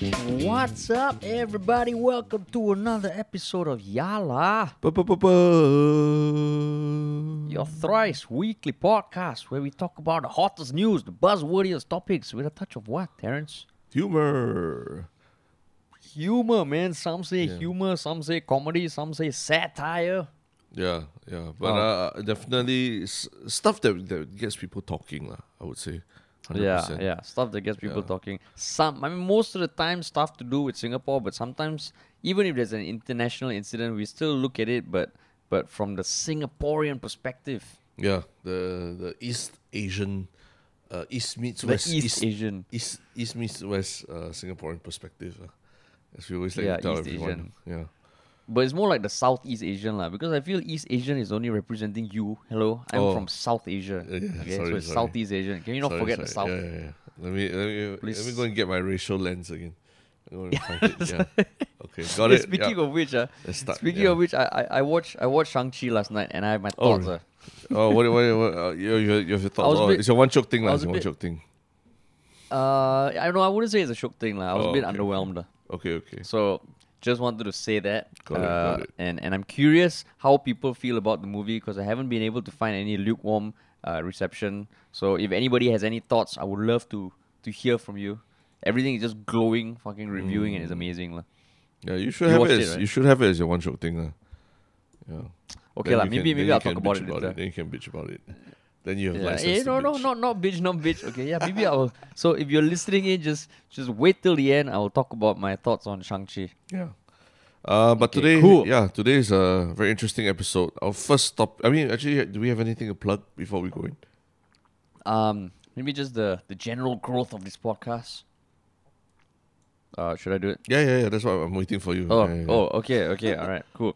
What's up, everybody? Welcome to another episode of Yala, your thrice weekly podcast where we talk about the hottest news, the buzzwordiest topics with a touch of what, Terrence? Humor. Humor, man. Some say humor, some say comedy, some say satire. Yeah, yeah. But uh, definitely s- stuff that, that gets people talking, lah. I would say. 100%. Yeah, yeah. Stuff that gets people Yeah. talking. Some, I mean, most of the time, stuff to do with Singapore, but sometimes, even if there's an international incident, we still look at it, but but from the Singaporean perspective. Yeah, the the East Asian, uh, East meets The West, East Asian. East, East meets West uh, Singaporean perspective. Uh, as we always like Yeah, to tell East everyone. Asian. Yeah. But it's more like the Southeast Asian lah, because I feel East Asian is only representing you. Hello, I'm Oh. from South Asia. Uh, yeah, okay, sorry, so it's sorry. Southeast Asian. Can you not Sorry, forget the South? Yeah, yeah, yeah. Let me let me let me go and get my racial lens again. I'm going to find it. Yeah. Okay, got it. Speaking yeah. of which, uh, start, speaking yeah. of which, I, I I watched I watched Shang Chi last night, and I have my Oh, thoughts. uh. oh, what, what, what uh, you, you, you have your thoughts? Oh, bit- it's your one shiok thing, lah. It's a your one joke thing. Uh, I don't know. I wouldn't say it's a shiok thing, lah. I was Oh, a bit okay, underwhelmed. Okay, okay. So just wanted to say that. Got it, uh, got it. And and I'm curious how people feel about the movie because I haven't been able to find any lukewarm uh, reception. So if anybody has any thoughts, I would love to to hear from you. Everything is just glowing, fucking reviewing, and it's amazing, lah. Yeah, you should You have it. it, as, right? You should have it as your one shiok thing, lah. Yeah. Okay, lah. Maybe can- maybe I'll talk about bitch it later. Then you can bitch about it. Then you have Yeah, license to no, no, bitch. not not bitch, not bitch. Okay, yeah, maybe I will. So if you're listening in, just just wait till the end. I will talk about my thoughts on Shang Chi. Yeah. Uh, but Okay, today, cool. yeah, today is a very interesting episode. Our first stop. I mean, actually, do we have anything to plug before we go in? Um, maybe just the the general growth of this podcast. Uh, should I do it? Yeah, yeah, yeah. That's why I'm waiting for you. Oh, Yeah, yeah, yeah. oh, okay, okay, all right, cool.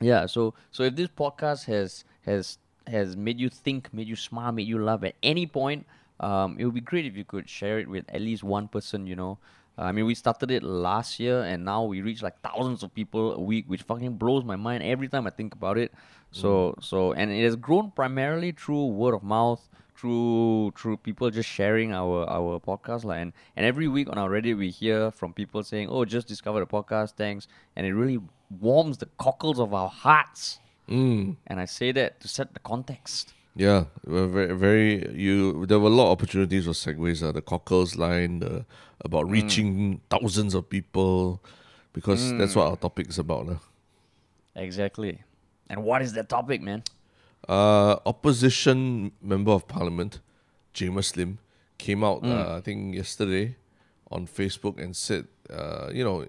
Yeah, so so if this podcast has has has made you think, made you smile, made you laugh at any point, um, it would be great if you could share it with at least one person. You know, uh, I mean, we started it last year, and now we reach like thousands of people a week, which fucking blows my mind every time I think about it. So so, and it has grown primarily through word of mouth, through through people just sharing our our podcast like, and and every week on our Reddit we hear from people saying, "Oh, just discovered a podcast, thanks," and it really warms the cockles of our hearts. Mm. And I say that to set the context. Yeah, very, very. You there were a lot of opportunities for segues. Uh, the cockles line, the about Mm. reaching thousands of people, because that's what our topic is about. Uh. Exactly. And what is that topic, man? Uh, opposition member of parliament, Jamus Lim, came out. Mm. Uh, I think yesterday, on Facebook and said, uh, you know,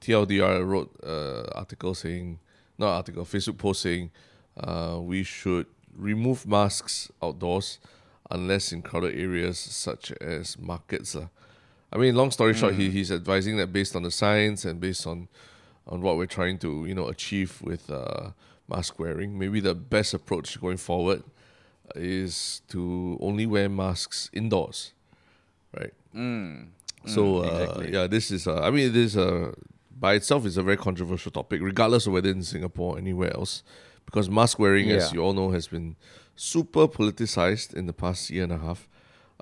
TLDR wrote uh, article saying, not article, Facebook post saying, uh, we should remove masks outdoors unless in crowded areas such as markets. lah. I mean, long story short, he, he's advising that based on the science and based on on what we're trying to you know achieve with uh, mask wearing, maybe the best approach going forward is to only wear masks indoors, right? Mm. So uh, exactly. yeah, this is uh, I mean this uh, by itself is a very controversial topic, regardless of whether in Singapore or anywhere else, because mask wearing, as you all know, has been super politicized in the past year and a half.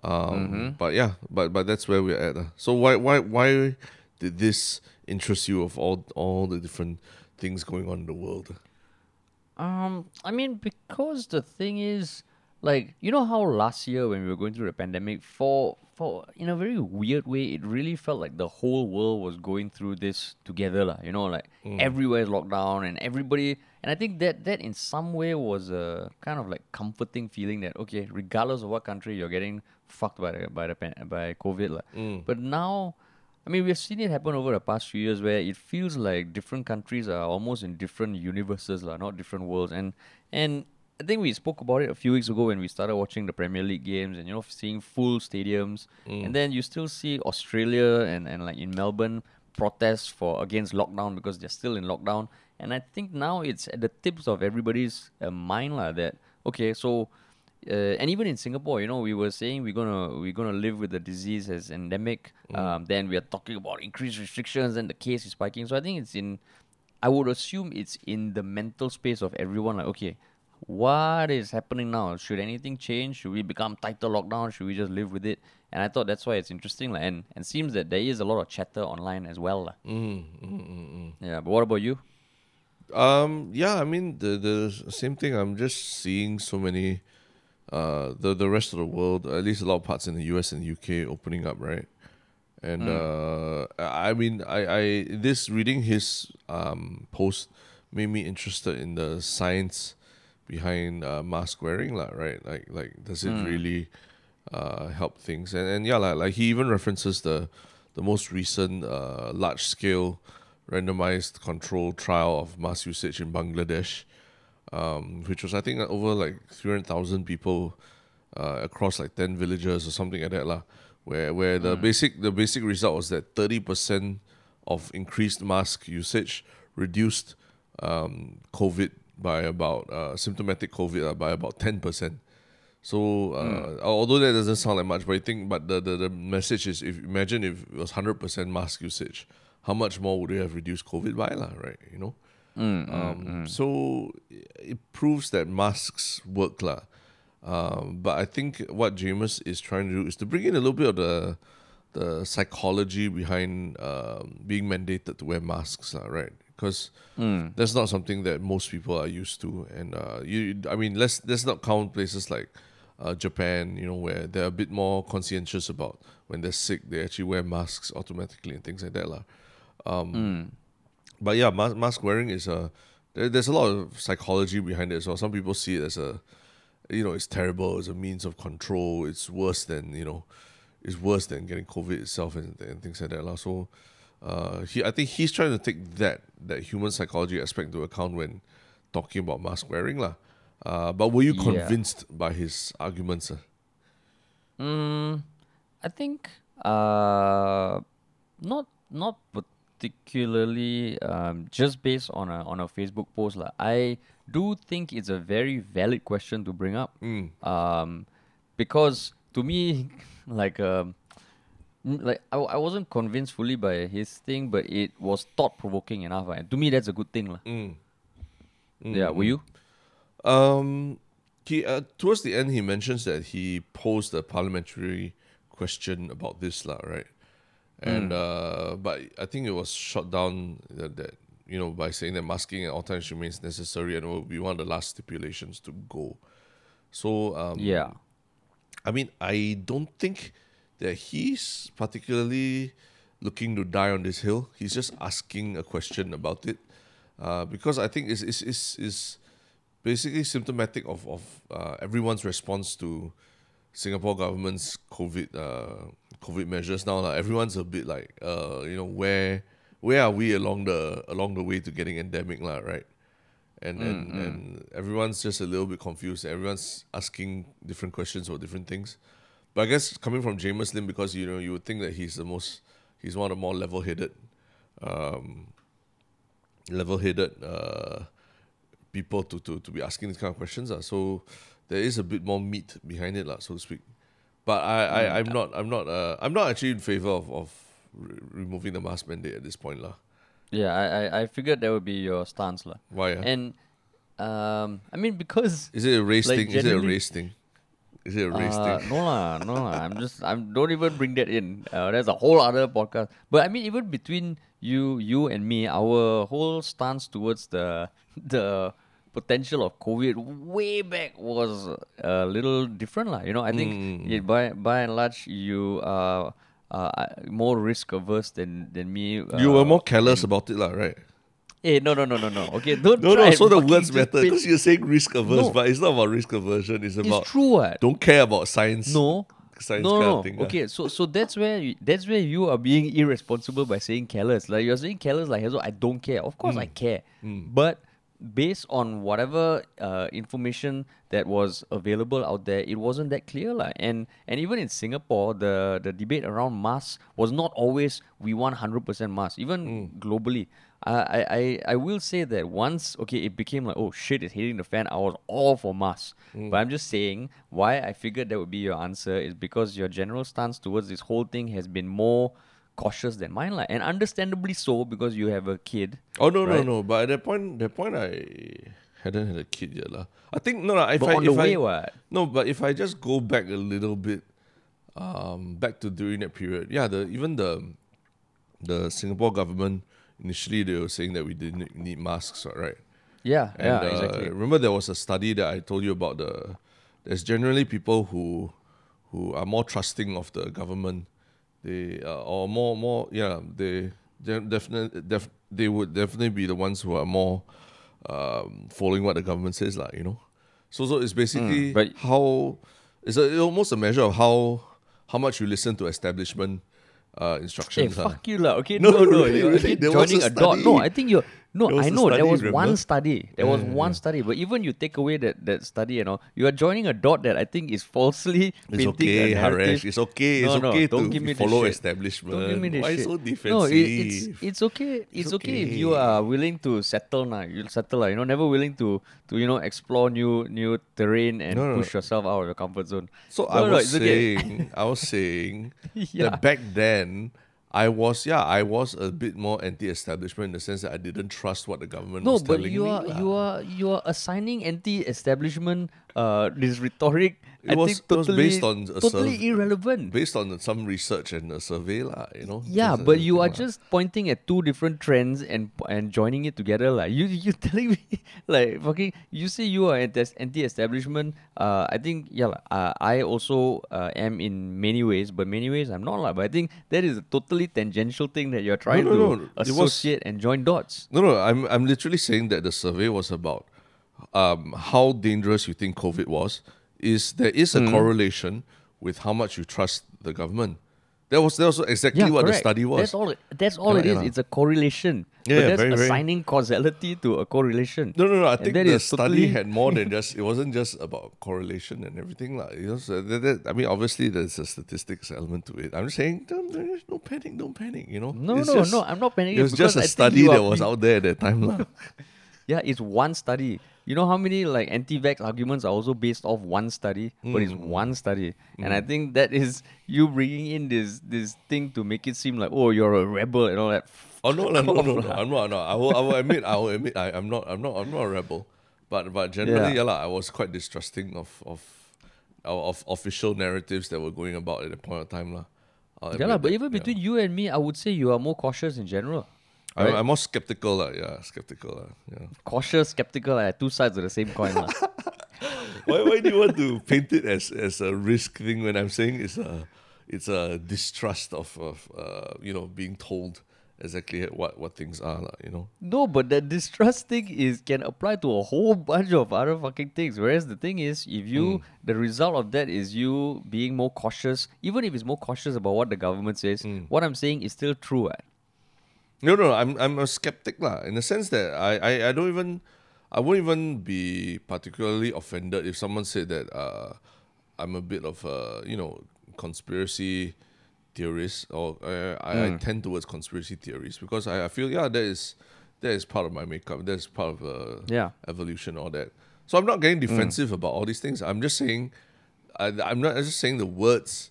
Um, Mm-hmm. But yeah, but but that's where we're at. uh. So why why why did this interest you of all all the different things going on in the world? Um, I mean, because the thing is, like, you know how last year when we were going through the pandemic, for for in a very weird way, it really felt like the whole world was going through this together, lah. You know, like mm. everywhere is locked down and everybody. And I think that that in some way was a kind of like comforting feeling that okay, regardless of what country you're getting fucked by the by the pan- by COVID, lah. Mm. But now. I mean, we've seen it happen over the past few years where it feels like different countries are almost in different universes, lah, not different worlds. And and I think we spoke about it a few weeks ago when we started watching the Premier League games and you know seeing full stadiums. And then you still see Australia and, and like in Melbourne protests for against lockdown because they're still in lockdown. And I think now it's at the tips of everybody's uh, mind lah that okay, so uh, and even in Singapore, you know, we were saying we're gonna we're gonna live with the disease as endemic. Um, then we are talking about increased restrictions, and the case is spiking. So I think it's in. I would assume it's in the mental space of everyone. Like, okay, what is happening now? Should anything change? Should we become tighter lockdown? Should we just live with it? And I thought that's why it's interesting, lah. And and seems that there is a lot of chatter online as well. Mm, mm, mm, mm. Yeah, but what about you? Um, yeah, I mean the the same thing. I'm just seeing so many, uh, the the rest of the world, at least a lot of parts in the U.S. and UK opening up, right? And uh, I mean, I I this reading his um post made me interested in the science behind uh, mask wearing, lah, right? Like like does it really uh help things? And and yeah, like like he even references the the most recent uh large scale randomized controlled trial of mask usage in Bangladesh, um, which was I think over like three hundred thousand people uh, across like ten villages or something like that lah. Where where the basic the basic result was that thirty percent of increased mask usage reduced um, COVID by about uh, symptomatic COVID uh, by about ten percent. So uh, although that doesn't sound like much, but I think but the, the, the message is if imagine if it was hundred percent mask usage, how much more would we have reduced COVID by lah, right? You know? um, So it proves that masks work lah. Um, but I think what Jamus is trying to do is to bring in a little bit of the the psychology behind um, being mandated to wear masks, lah, right? Because that's not something that most people are used to, and uh, you, I mean, let's let's not count places like uh, Japan, you know, where they're a bit more conscientious about when they're sick, they actually wear masks automatically and things like that, lah. Um, But yeah, mask, mask wearing is a there, there's a lot of psychology behind it So. Some people see it as a you know it's terrible It's a means of control. It's worse than you know it's worse than getting COVID itself and, and things like that. lah. So uh, he I think he's trying to take that that human psychology aspect into account when talking about mask wearing lah. Uh, but were you Yeah. convinced by his arguments? ah? Mm, I think uh, not not particularly um, just based on a on a Facebook post lah. I do think it's a very valid question to bring up. Um, because to me, like um, mm, like I, I wasn't convinced fully by his thing, but it was thought provoking enough. And to me, that's a good thing lah. Mm. Yeah, were you? Um, he uh, towards the end he mentions that he posed a parliamentary question about this lah, right? And uh, but I think it was shot down that, that you know by saying that masking at all times remains necessary and will be one of the last stipulations to go. So um, Yeah. I mean, I don't think that he's particularly looking to die on this hill. He's just asking a question about it, uh, because I think it's it's, it's, it's basically symptomatic of of uh, everyone's response to Singapore government's COVID uh, COVID measures now. Like everyone's a bit like uh, you know where where are we along the along the way to getting endemic, lah, right? and and, and everyone's just a little bit confused. Everyone's asking different questions or different things. But I guess coming from Jamus Lim, because you know you would think that he's the most, he's one of the more level-headed, um, level-headed uh, people to, to to be asking these kind of questions. Uh. So there is a bit more meat behind it, lah, so to speak. But I, I I'm not I'm not uh, I'm not actually in favor of of re- removing the mask mandate at this point, lah. Yeah, I, I, I figured that would be your stance lah. Why? And um, I mean because Is it a race Like, thing? Is it a race thing? Is it a race uh, thing? no lah, no lah. I'm just I'm don't even bring that in. Uh, that's a whole other podcast. But I mean, even between you you and me, our whole stance towards the the potential of COVID way back was a little different lah. You know, I think Mm. yeah, by by and large you are uh, more risk averse than than me. Uh, you were more careless about it, lah, right? Hey, no, no, no, no, no. Okay, don't. No, try no. So the words matter because you're saying risk averse, No. but it's not about risk aversion. It's about It's true, what? don't care about science. No. science no, kind no, of thing. Okay, so so that's where you, that's where you are being irresponsible by saying careless. Like you're saying careless, like I don't care. Of course, hmm. I care. Hmm. But based on whatever uh, information that was available out there, it wasn't that clear, like. And and even in Singapore, the the debate around masks was not always we want hundred percent masks. Even hmm. globally, I, I I will say that once okay, it became like oh shit, it's hitting the fan. I was all for masks, but I'm just saying why I figured that would be your answer is because your general stance towards this whole thing has been more cautious than mine, like, and understandably so because you have a kid. Oh no, no, right? no. But at that point, that point, I hadn't had a kid yet lah. I think no, lah, if But I on the if way, I, what? no, but if I just go back a little bit, um, back to during that period, yeah, the even the the Singapore government initially they were saying that we didn't need masks, right? Yeah, And yeah, uh, exactly. remember there was a study that I told you about the there's generally people who who are more trusting of the government. They uh, or more more yeah, they definitely def, they would definitely be the ones who are more um, following what the government says, like, you know. So so it's basically Mm, how it's, a, it's almost a measure of how how much you listen to establishment uh, Hey, instructions. huh? fuck you lah. Okay, No, no, no, really, you're really, again there was joining a, dot. No. I think you're. No, I was I know there was remember? one study. There was Yeah, one yeah. study, but even you take away that that study, you know, you are joining a dot that I think is falsely It's painting okay, a narrative. Haresh. It's okay. No, It's no, okay don't to give me the follow shit. establishment. Don't give me this Why shit. so defensive? No, it, it's it's okay. It's, It's okay. if you are willing to settle now. You'll settle, lah. You know, never willing to to you know explore new new terrain and No, push yourself out of your comfort zone. So I was it's okay. saying, I was saying that back then, I was yeah, I was a bit more anti-establishment in the sense that I didn't trust what the government No, was but you are you are you are assigning anti-establishment uh this rhetoric. It I was- think totally based on totally survey. irrelevant. based on some research and a survey, lah. You know. Yeah, Just, uh, but you are lah. just pointing at two different trends and and joining it together. Like you you telling me like fucking you say you are anti- anti-establishment. Uh, I think yeah, lah, uh, I also uh, am in many ways, but many ways I'm not like. But I think that is a totally tangential thing that you're trying no, to no, it was- associate and join dots. No, no, I'm I'm literally saying that the survey was about um, how dangerous you think COVID was. Is there is a Mm. correlation with how much you trust the government? That was that was exactly Yeah, what correct. the study was. That's all. That's all Yeah, it is. yeah. It's a correlation. Yeah, but that's very, very- assigning causality to a correlation. No, no, no. I And think that the study totally- had more than just. It wasn't just about correlation and everything, like you know. So that, that, I mean, obviously, there's a statistics element to it. I'm just saying, don't, there's no panic, don't panic. You know. No, It's no, just- no. I'm not panicking. It was just a I study that was out there at that time, lah. Yeah, it's one study. You know how many like anti-vax arguments are also based off one study, but it's Mm. one study, and I think that is you bringing in this this thing to make it seem like oh you're a rebel and all that. Oh no, no, no, no, no. I'm not. No, I will. I will admit. I will admit. I, I'm not. I'm not. I'm not a rebel. But but generally, Yeah. yeah, lah, I was quite distrusting of of of official narratives that were going about at that point of time, lah. Yeah, lah, but even between you and me, I would say you are more cautious in general. I'm, right? I'm more skeptical, lah. Yeah, skeptical, lah. Yeah. Cautious, skeptical, are two sides of the same coin. lah. why, why do you want to paint it as, as a risk thing when I'm saying it's a it's a distrust of, of uh, you know being told exactly what, what things are you know No, but that distrust thing is can apply to a whole bunch of other fucking things. Whereas the thing is, if you the result of that is you being more cautious, even if it's more cautious about what the government says, what I'm saying is still true. eh? No no I'm I'm a skeptic lah in the sense that I, I, I don't even I won't even be particularly offended if someone said that uh, I'm a bit of a you know conspiracy theorist or uh, I, I tend towards conspiracy theories because I, I feel yeah that is that is part of my makeup that's part of uh, Yeah. evolution all that. So I'm not getting defensive about all these things. I'm just saying I, I'm not I'm just saying the words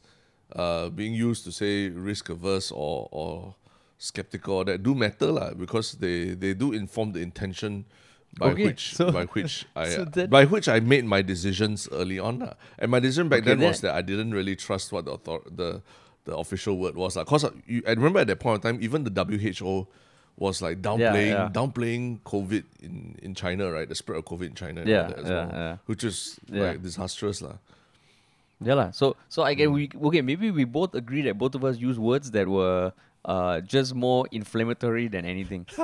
uh, being used to say risk averse or or skeptical that do matter lah because they they do inform the intention by Okay, which so- by which I so that- by which I made my decisions early on lah. and my decision back Okay, then was that- I didn't really trust what the author- the the official word was lah. cause you, I remember at that point of time even the WHO was like downplaying yeah. downplaying COVID in, in China right the spread of COVID in China Yeah, as yeah, well yeah. which is Yeah. like disastrous lah. Yeah, lah. So so I get we okay. Maybe we both agree that both of us use words that were uh just more inflammatory than anything.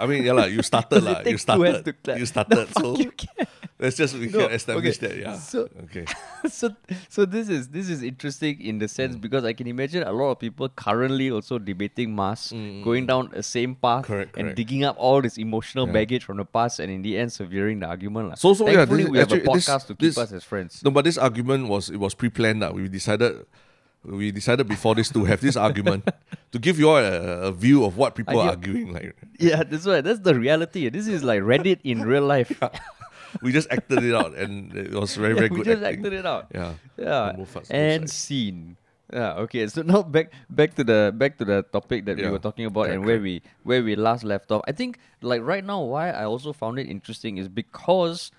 I mean, yeah, lah. You started, lah. You started. You started. Fuck so you let's just we No, can establish okay. that. Yeah. So- okay. so so this is this is interesting in the sense Mm. because I can imagine a lot of people currently also debating masks, going down the same path Mm, Correct, and correct. digging up all this emotional Yeah. baggage from the past and in the end severing the argument. lah. So- so, yeah, Thankfully this- we have a actually, this- podcast to keep this- us as friends. No, but this argument was it was pre-planned. Lah. We decided. We decided before this to have this argument to give you all a, a view of what people are arguing. Like Yeah, that's right. That's the reality. This is like Reddit in real life. we just acted it out, and it was very Yeah, very we good. just acting. acted it out. Yeah. Yeah. On both sides, both And scene. Yeah. Okay. So now back back to the back to the topic that we were talking about and where we where we last left off. I think like right now, why I also found it interesting is because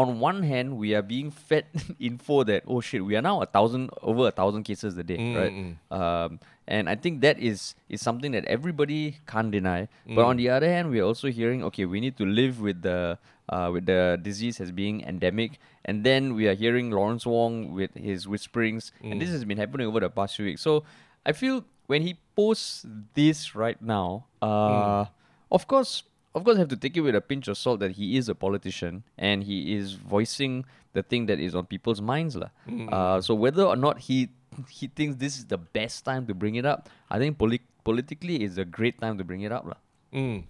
on one hand we are being fed info that oh shit we are now a thousand over a thousand cases a day, right? Um, and I think that is is something that everybody can't deny. But on the other hand, we are also hearing okay we need to live with the uh, with the disease as being endemic. And then we are hearing Lawrence Wong with his whisperings, and this has been happening over the past few weeks. So I feel when he posts this right now, uh, of course, of course, have to take it with a pinch of salt that he is a politician and he is voicing the thing that is on people's minds, lah. Uh, so whether or not he he thinks this is the best time to bring it up, I think poli- politically is a great time to bring it up, lah Mm.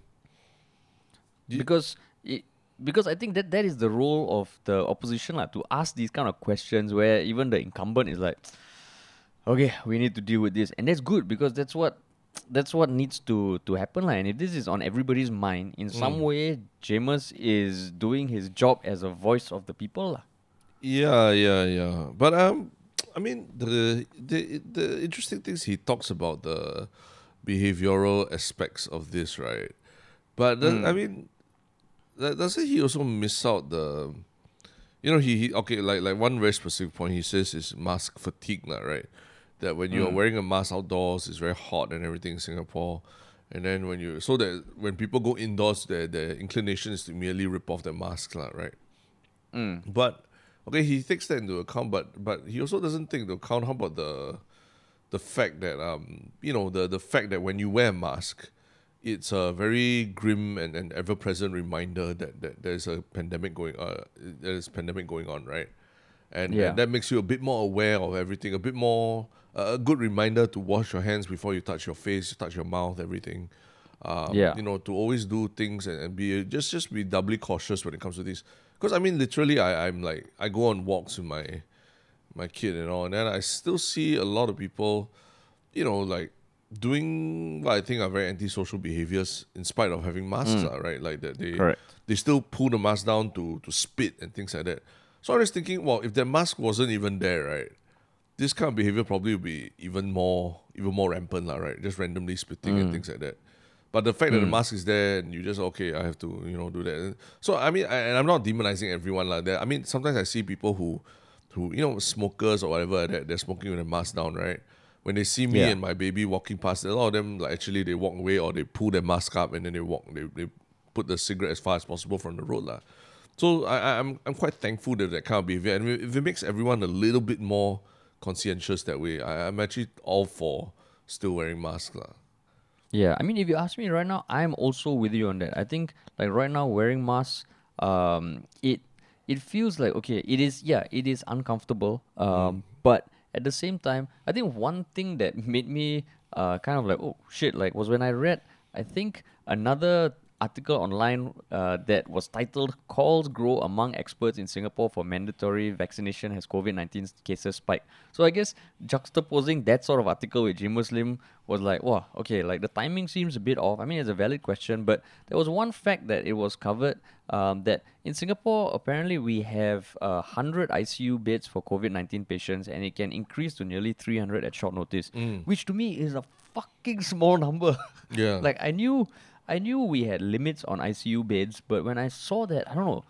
because it, because I think that that is the role of the opposition like, to ask these kind of questions where even the incumbent is like, okay, we need to deal with this, and that's good because that's what that's what needs to to happen like. And if this is on everybody's mind in some way, Jamus is doing his job as a voice of the people lah. Yeah, yeah, yeah. But um, I mean the the the interesting things he talks about the behavioral aspects of this, right? But does- I mean, that- doesn't he also miss out the? You know, he, he okay, like like one very specific point he says is mask fatigue, lah, right? That when you're wearing a mask outdoors, it's very hot and everything in Singapore. And then when you so that when people go indoors, their their inclination is to merely rip off their mask, lah, right? But okay, he takes that into account, but but he also doesn't take into account how about the the fact that um you know the the fact that when you wear a mask, it's a very grim and, and ever present reminder that, that there's a pandemic going uh there's pandemic going on, right? And, Yeah. and that makes you a bit more aware of everything, a bit more a good reminder to wash your hands before you touch your face, touch your mouth, everything. Um, Yeah. you know, to always do things and, and be just just be doubly cautious when it comes to this. Because I mean, literally, I I'm like I go on walks with my my kid and all, and then I still see a lot of people, you know, like doing what I think are very antisocial behaviors in spite of having masks, ah, right? Like that they Correct. they still pull the mask down to to spit and things like that. So I was thinking, well, if that mask wasn't even there, right? This kind of behavior probably would be even more even more rampant, lah, right? Just randomly spitting and mm. things like that. But the fact that the mm. mask is there and you just okay, I have to you know do that. So I mean, I, and I'm not demonizing everyone like that. I mean, sometimes I see people who, who you know, smokers or whatever that they're smoking with a mask down, right? When they see me Yeah. and my baby walking past, a lot of them like actually they walk away or they pull their mask up and then they walk. They, they put the cigarette as far as possible from the road, lah. So I, I- I'm I'm quite thankful that that kind of behavior, and if it makes everyone a little bit more conscientious that way, I, I'm actually all for still wearing masks, lah. Yeah, I mean, if you ask me right now, I'm also with you on that. I think like right now wearing masks, um, it it feels like okay, it is yeah, it is uncomfortable. Um, but at the same time, I think one thing that made me uh kind of like oh shit, like was when I read I think another article online uh, that was titled "Calls Grow Among Experts in Singapore for Mandatory Vaccination as COVID-19 Cases Spike." So I guess juxtaposing that sort of article with Jamus Lim was like, wow, okay, like the timing seems a bit off. I mean, it's a valid question, but there was one fact that it was covered um, that in Singapore, apparently we have uh, 100 ICU beds for COVID 19 patients, and it can increase to nearly 300 at short notice, which to me is a fucking small number. Yeah. like I knew, I knew we had limits on ICU beds, but when I saw that, I don't know,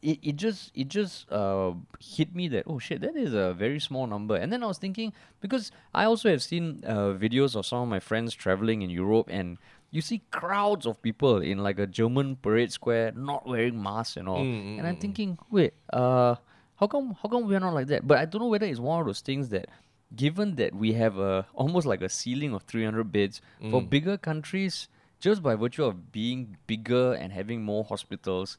it, it just it just uh, hit me that oh shit that is a very small number. And then I was thinking because I also have seen uh, videos of some of my friends traveling in Europe and you see crowds of people in like a German parade square not wearing masks and all. And I'm thinking wait uh how come how come we're not like that? But I don't know whether it's one of those things that given that we have a almost like a ceiling of 300 beds for bigger countries just by virtue of being bigger and having more hospitals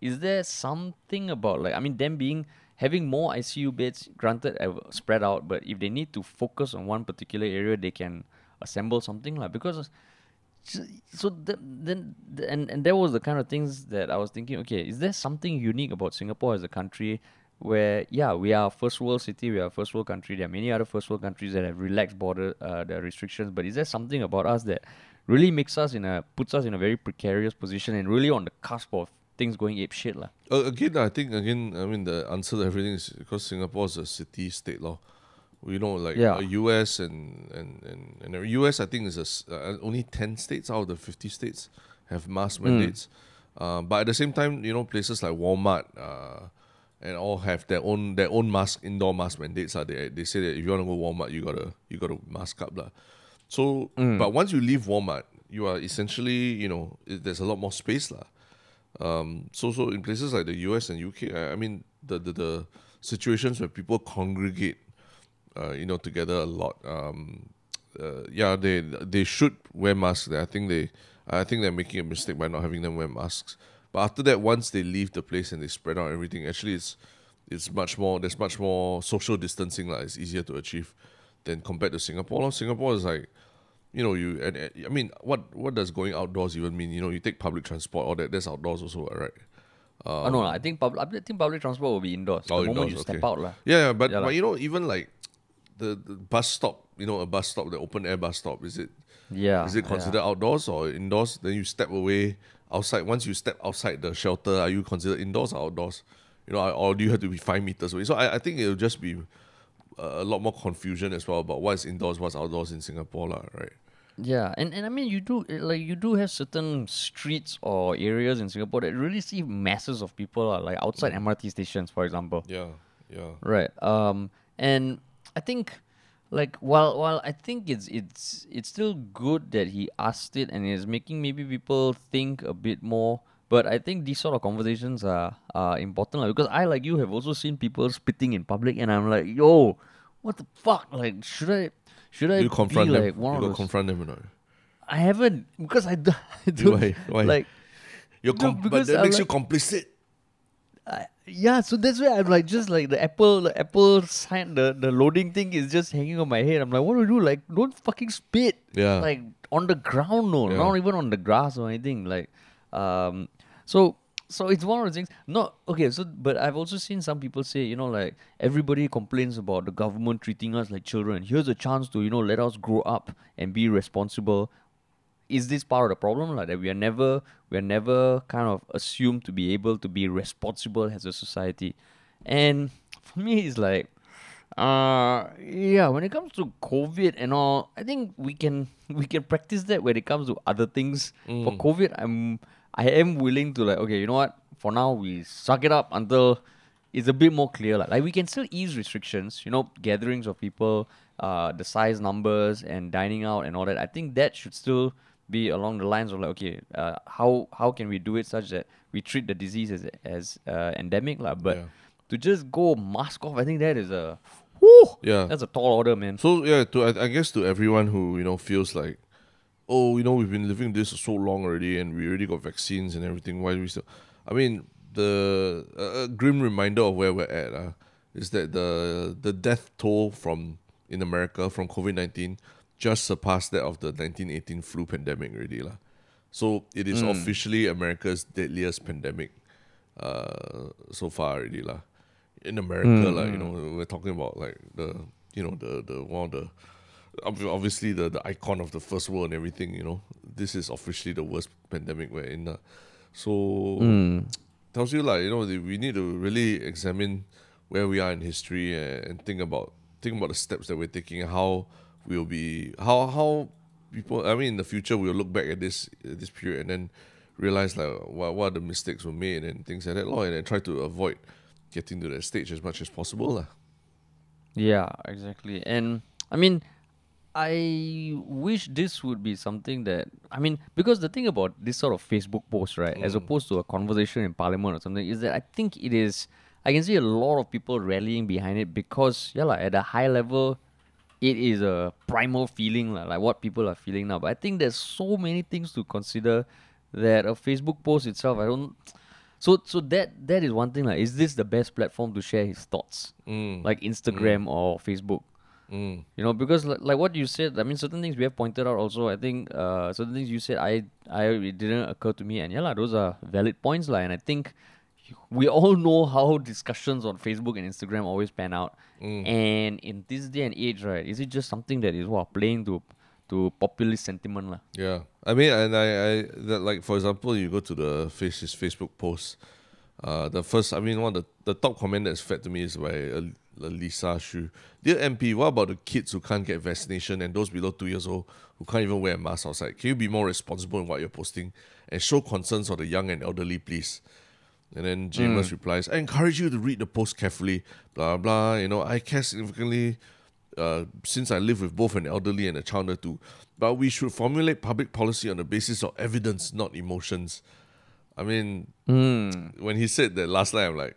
is there something about like I mean them being having more ICU beds granted spread out but if they need to focus on one particular area they can assemble something like because so th- then th- and and that was the kind of things that I was thinking okay is there something unique about Singapore as a country where yeah we are a first world city we are a first world country there are many other first world countries that have relaxed border uh, restrictions but is there something about us that really makes us in a puts us in a very precarious position and really on the cusp of things going ape shit. Uh, again, I think again, I mean the answer to everything is because Singapore is a city state law. You know, like Yeah. uh, US and and and, and the US, I think is a uh, only ten states out of the fifty states have mask Mm. mandates. Uh, but at the same time, you know, places like Walmart uh, and all have their own their own mask indoor mask mandates. Uh, they they say that if you want to go Walmart, you gotta you gotta mask up lah. So, Mm. but once you leave Walmart, you are essentially you know i- there's a lot more space lah. Um, so so in places like the US and UK, I, I mean the, the the situations where people congregate, uh, you know, together a lot. Um, uh, yeah, they they should wear masks. I think they I think they're making a mistake by not having them wear masks. But after that, once they leave the place and they spread out everything, actually it's it's much more there's much more social distancing like it's easier to achieve than compared to Singapore. Singapore is like you know you and, and I mean what what does going outdoors even mean? You know, you take public transport, all that that's outdoors also, right? oh no, I think public. I think public transport will be indoors. Oh, the moment indoors, you step okay. out, lah. Yeah, yeah, but Yeah but you know, even like the, the bus stop, you know, a bus stop, the open air bus stop, is it Yeah. is it yeah. considered outdoors or indoors? Then you step away outside. Once you step outside the shelter, are you considered indoors or outdoors? You know, or do you have to be five meters away? So I, I think it'll just be a lot more confusion as well about what's indoors, what's outdoors in Singapore, lah, right? Yeah, and, and I mean you do uh, like you do have certain streets or areas in Singapore that really see masses of people uh, like outside MRT stations, for example. Yeah, yeah. Right. Um, and I think, like, while while I think it's it's it's still good that he asked it and is making maybe people think a bit more. But I think these sort of conversations are are important lah, because I like you have also seen people spitting in public, and I'm like, yo, what the fuck? Like, should I should I You confront be them. like one you of those? confront them or not? I haven't because I, do, I don't Why? Why? like. You're No, but that I'm makes you complicit. I, yeah, so that's why I'm like just like the Apple the Apple sign the, the loading thing is just hanging on my head. I'm like, what do I do? Like, don't fucking spit. Yeah. Like on the ground, no, Yeah. not even on the grass or anything. Like, um, so so it's one of the things. Not okay. So, but I've also seen some people say, you know, like everybody complains about the government treating us like children. Here's a chance to you know let us grow up and be responsible is this part of the problem like that we are never we are never kind of assumed to be able to be responsible as a society and for me it's like uh yeah when it comes to covid and all i think we can we can practice that when it comes to other things for covid i'm i am willing to like okay you know what? For now we suck it up until it's a bit more clear like, like we can still ease restrictions you know gatherings of people uh the size numbers and dining out and all that. I think that should still be along the lines of like okay uh, how how can we do it such that we treat the disease as as uh, endemic lah? But Yeah. to just go mask off i think that is a whew, Yeah. that's a tall order man. So yeah, to I, I guess to everyone who you know feels like, oh, you know, we've been living this so long already, and we already got vaccines and everything. Why do we still? I mean, the a a grim reminder of where we're at uh, is that the the death toll from in America from COVID nineteen just surpassed that of the nineteen eighteen flu pandemic already lah. So it is officially America's deadliest pandemic uh, so far already lah. In America, like you know, we're talking about like the you know the the one of the obviously the the icon of the first world and everything. You know, this is officially the worst pandemic we're in. lah. So hmm. tells you like you know we need to really examine where we are in history and, and think about think about the steps that we're taking, how we'll be how how people. I mean, in the future we'll look back at this at this period and then realize like what what the mistakes were made and things like that, lor, and then try to avoid getting to that stage as much as possible, lah. Yeah, exactly. And I mean, I wish this would be something that I mean, because the thing about this sort of Facebook post, right, as opposed to a conversation in Parliament or something, is that I think it is. I can see a lot of people rallying behind it because, yeah, like, at a high level, it is a primal feeling, lah, like what people are feeling now. But I think there's so many things to consider that a Facebook post itself, I don't. So, so that that is one thing. Like, is this the best platform to share his thoughts, Mm. like Instagram or Facebook? Mm. You know, because like, like what you said, I mean, certain things we have pointed out also. I think uh, certain things you said, I, I it didn't occur to me, and yeah, lah, those are valid points, lah. And I think we all know how discussions on Facebook and Instagram always pan out. And in this day and age, right, is it just something that is what playing to to populist sentiment, lah? Yeah, I mean, and I, I that like for example, you go to the face Facebook post. Uh, the first, I mean, one of the, the top comment that's fed to me is by a Lisa Shu. Dear MP, what about the kids who can't get vaccination and those below two years old who can't even wear a mask outside? Can you be more responsible in what you're posting and show concerns for the young and elderly, please? And then Jamus replies, I encourage you to read the post carefully, blah, blah. You know, I care significantly uh, since I live with both an elderly and a child under two. But we should formulate public policy on the basis of evidence, not emotions. I mean, when he said that last night, I'm like,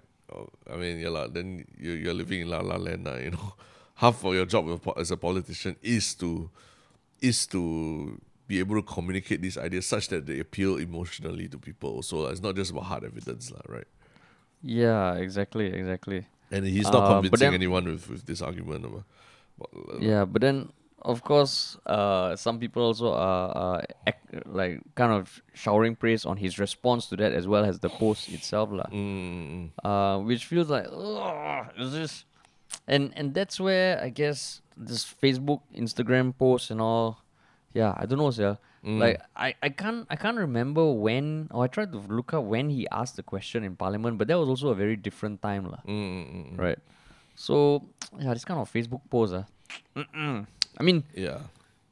I mean, yeah, lah, then you, you're living in La La Land, lah, you know. Half of your job as a po- as a politician is to is to be able to communicate these ideas such that they appeal emotionally to people. So it's not just about hard evidence, lah, right? Yeah, exactly, exactly. And he's not Uh, convincing then- anyone with, with this argument. About, about, uh, Yeah, but then of course, uh, some people also are, are act, like kind of showering praise on his response to that as well as the post itself, lah. mm, Uh, which feels like, is this, and and that's where I guess this Facebook, Instagram posts and all, yeah, I don't know, sir. Mm. Like I, I can't I can't remember when or I tried to look up when he asked the question in Parliament, but that was also a very different time, lah. mm, mm, mm, Right. So yeah, this kind of Facebook post, uh, mm-mm. I mean, yeah.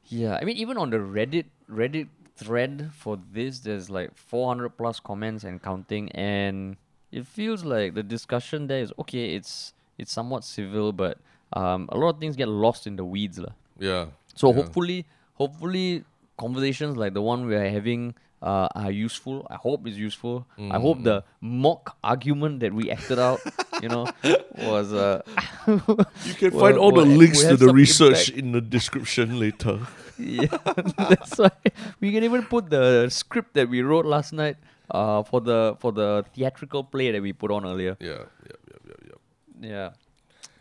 yeah, I mean even on the Reddit Reddit thread for this, there's like 400 plus comments and counting, and it feels like the discussion there is okay. It's it's somewhat civil, but um, a lot of things get lost in the weeds, lah. Yeah. So yeah. hopefully, hopefully, conversations like the one we are having uh, are useful. I hope it's useful. I hope Mm. the mock argument that we acted out, you know, was. Uh, You can find all the links to the research impact. in the description later. yeah, that's why we can even put the script that we wrote last night uh, for the for the theatrical play that we put on earlier. Yeah, yeah, yeah, yeah, yeah. Yeah,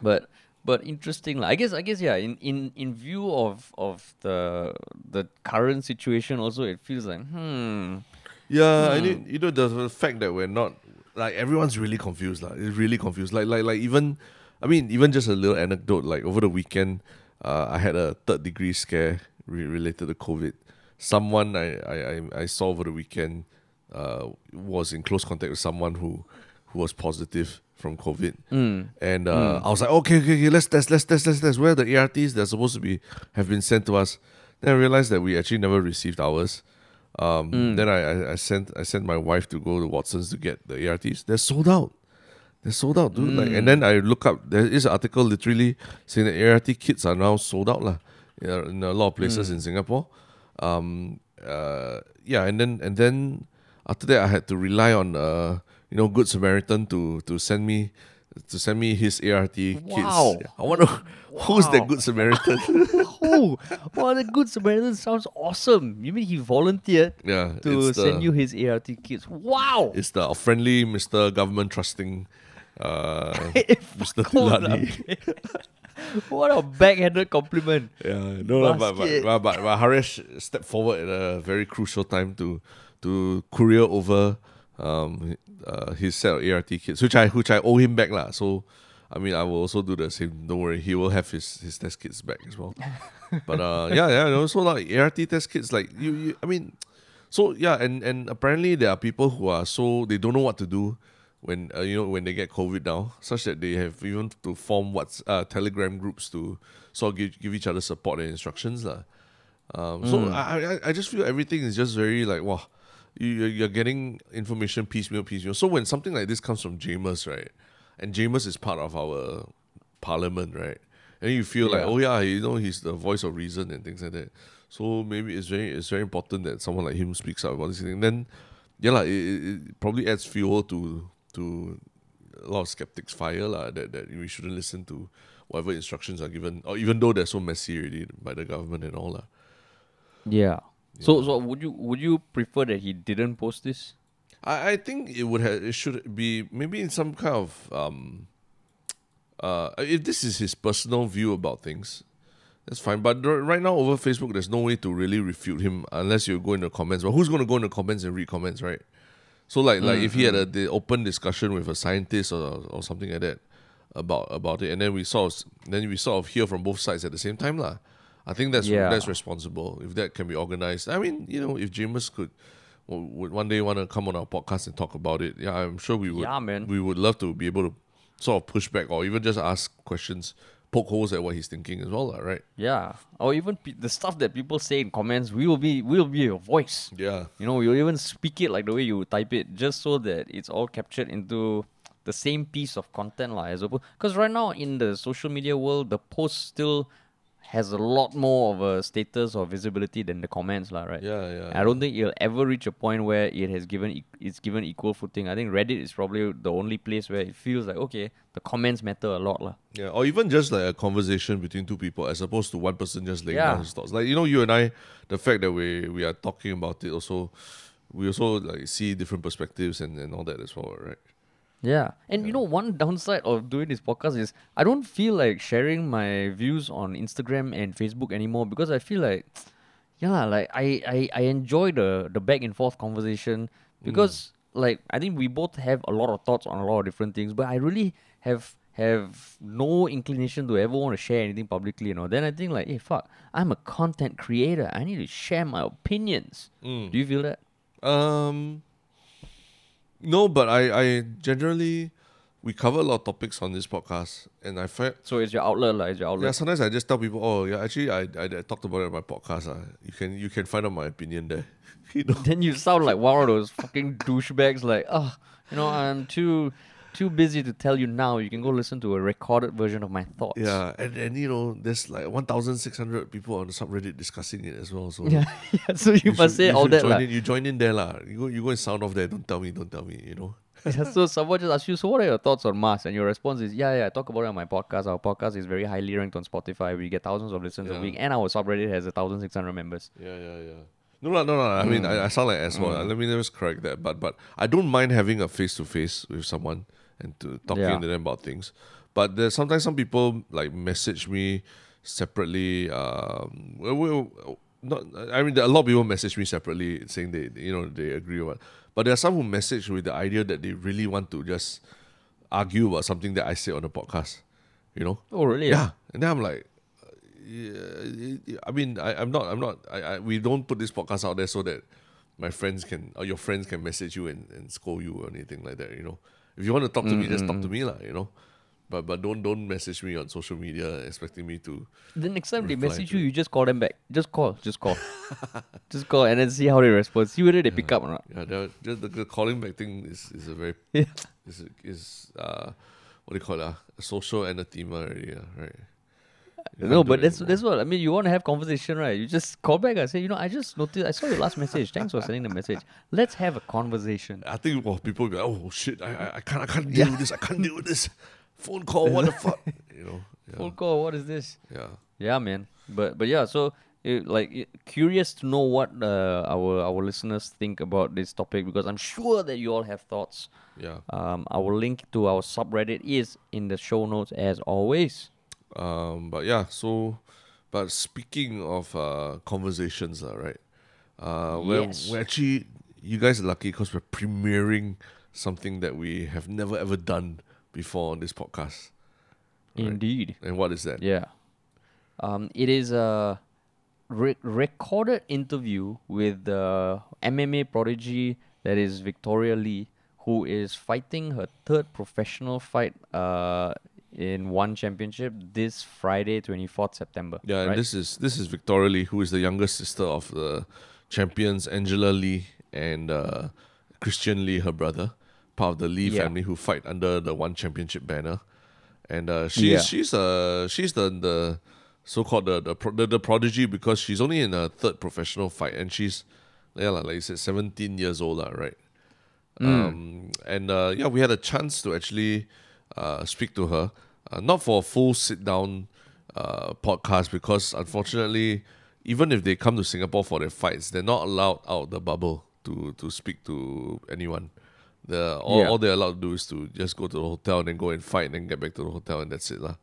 but but interesting. I guess I guess yeah. In, in in view of of the the current situation, also it feels like hmm. Yeah, I mean, you know, the, the fact that we're not like everyone's really confused, like it's really confused. Like, like, like even, I mean, even just a little anecdote. Like over the weekend, uh, I had a third degree scare re- related to COVID. Someone I, I, I- I saw over the weekend uh, was in close contact with someone who who was positive from COVID, and uh, I was like, okay, okay, okay, let's test, let's test, let's test. Where are the ARTs they're supposed to be have been sent to us? Then I realized that we actually never received ours. Um, Then I, I, I sent I sent my wife to go to Watson's to get the ARTs. They're sold out. They're sold out, dude. Like, and then I look up. There is an article literally saying that ART kits are now sold out, lah. In a lot of places in Singapore. Um, uh, yeah, and then and then after that, I had to rely on uh, you know, Good Samaritan to to send me to send me his ART Wow. kits. I wonder who's that Good Samaritan. oh, well, the Good Samaritan sounds awesome. You mean he volunteered yeah, to send the- you his ART kits? Wow. It's the friendly Mr. Government trusting uh, Mr. Tilani. what a backhanded compliment. Yeah, no, no, but, but, but, but, but Haresh stepped forward at a very crucial time to to courier over um uh, his set of ART kits, which I which I owe him back lah. So, I mean, I will also do the same. Don't worry, he will have his his test kits back as well. but uh, yeah, yeah, and also like ART test kits, like you, you, I mean, so yeah, and and apparently there are people who are so they don't know what to do when uh, you know when they get COVID now, such that they have even to form what's uh, Telegram groups to sort of give, give each other support and instructions lah. Um, so I, I I just feel everything is just very like wow, you you're- you're getting information piecemeal piecemeal. So when something like this comes from Jamus, right, and Jamus is part of our parliament, right, and you feel like oh yeah, you know he's the voice of reason and things like that. So maybe it's very it's very important that someone like him speaks up about this thing. Then yeah, like, it, it, probably adds fuel to to a lot of skeptics' fire lah, that, that we shouldn't listen to whatever instructions are given, or even though they're so messy already by the government and all lah. Yeah. So so would you would you prefer that he didn't post this? I, I think it would have it should be maybe in some kind of um uh if this is his personal view about things, that's fine. But right now over Facebook there's no way to really refute him unless you go in the comments. But who's gonna go in the comments and read comments, right? So like like if he had a the open discussion with a scientist or or something like that about about it, and then we sort of then we sort of hear from both sides at the same time, lah. I think that's Yeah. that's responsible if that can be organized. I mean, you know, if Jamus could would one day want to come on our podcast and talk about it, yeah, I'm sure we would. Yeah, man. We would love to be able to sort of push back or even just ask questions, poke holes at what he's thinking as well, right? Yeah, or even pe- the stuff that people say in comments, we will be we will be your voice. Yeah. You know, we'll even speak it like the way you type it, just so that it's all captured into the same piece of content, lah. As opposed, because right now in the social media world, the post still has a lot more of a status or visibility than the comments, lah. Right? Yeah, yeah. I don't think it'll ever reach a point where it has given e- it's given equal footing. I think Reddit is probably the only place where it feels like okay, the comments matter a lot, lah. Yeah, or even just like a conversation between two people as opposed to one person just laying Yeah. down his thoughts. Like you know, you and I, the fact that we we are talking about it also, we also like see different perspectives and, and all that as well, right? Yeah. And you know, one downside of doing this podcast is I don't feel like sharing my views on Instagram and Facebook anymore because I feel like, yeah, like I, I, I enjoy the, the back and forth conversation because, like, I think we both have a lot of thoughts on a lot of different things, but I really have have no inclination to ever want to share anything publicly, you know. Then I think like, hey, fuck, I'm a content creator. I need to share my opinions. Do you feel that? Um, no, but I I generally we cover a lot of topics on this podcast, and I find So it's your outlet, like, it's your outlet. yeah sometimes I just tell people, oh yeah, actually I I, I talked about it on my podcast. Uh. You can you can find out my opinion there. you know. then you sound like one of those fucking douchebags like oh you know i'm too too busy to tell you now you can go listen to a recorded version of my thoughts Yeah, and and you know, there's like 1,600 people on the subreddit discussing it as well. So yeah, yeah so you, you must should- say you all that Join in, you join in there, lah. You go, you go and sound off there. Don't tell me, don't tell me. You know. yeah, so someone just asks you so what are your thoughts on Mars and your response is yeah yeah I talk about it on my podcast our podcast is very highly ranked on Spotify we get thousands of listens Yeah. a week and our subreddit has a thousand six hundred members Yeah, yeah, yeah. No, no, no, no. I mean, hmm. I, I sound like as well. Hmm. Let me just correct that. But but I don't mind having a face to face with someone and to talking Yeah. to them about things. But there's sometimes some people like message me separately. Um, well, well, not. I mean, a lot of people message me separately saying they you know they agree with. But there are some who message with the idea that they really want to just argue about something that I say on the podcast. You know. oh really Yeah, and then I'm like, uh, yeah, I mean, I, I'm not, I'm not, I, I, we don't put this podcast out there so that my friends can, or your friends can message you and, and scold you or anything like that. You know, if you want to talk to me, just talk to me, lah. You know, but but don't don't message me on social media expecting me to. the next time they message you you just call them back just call just call just call and then see how they respond see whether they pick up or not Yeah, just the, the calling back thing is, is a very yeah is is uh what do you call it? Uh, a social anathema already, uh, right? No, but that's anymore. that's what I mean. You want to have conversation, right? You just call back and say, you know, I just noticed. I saw your last message. Thanks for sending the message. Let's have a conversation. I think well, people go, oh shit, I, I, I can't, I can't deal with this. I can't deal with this. Phone call, what the fuck, you know? Yeah, Full call. What is this? yeah. Yeah, man. But but yeah. So it, like it, curious to know what uh, our our listeners think about this topic because I'm sure that you all have thoughts. yeah. Um, our link to our subreddit is in the show notes as always. Um, but yeah, so, but speaking of uh, conversations, uh, right? Uh, we're, Yes. we're actually, you guys are lucky because we're premiering something that we have never ever done before on this podcast. Right. Indeed. And what is that? Yeah. Um, it is a re- recorded interview with the MMA prodigy that is Victoria Lee, who is fighting her third professional fight uh, in one championship this Friday, 24th September. Yeah, and this is this is Victoria Lee, who is the younger sister of the champions Angela Lee and uh, Christian Lee, her brother, part of the Lee Yeah. family who fight under the one championship banner. And uh, she's Yeah. she's uh she's the the so called the the, pro- the the prodigy because she's only in her third professional fight and she's yeah like you said seventeen years old lah, right? Mm. Um, and uh, yeah, we had a chance to actually uh, speak to her, uh, not for a full sit down uh, podcast because unfortunately, even if they come to Singapore for their fights, they're not allowed out the bubble to to speak to anyone. The all, Yeah. all they're allowed to do is to just go to the hotel and then go and fight and then get back to the hotel and that's it lah.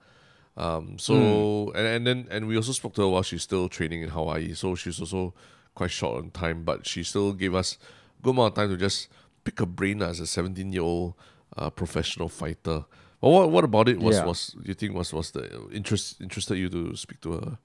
Um, so Hmm. and, and then and we also spoke to her while she's still training in Hawaii, so she's also quite short on time, but she still gave us a good amount of time to just pick a brain as a seventeen year old uh, professional fighter. But what what about it was Yeah. was you think was was the interest interested you to speak to her?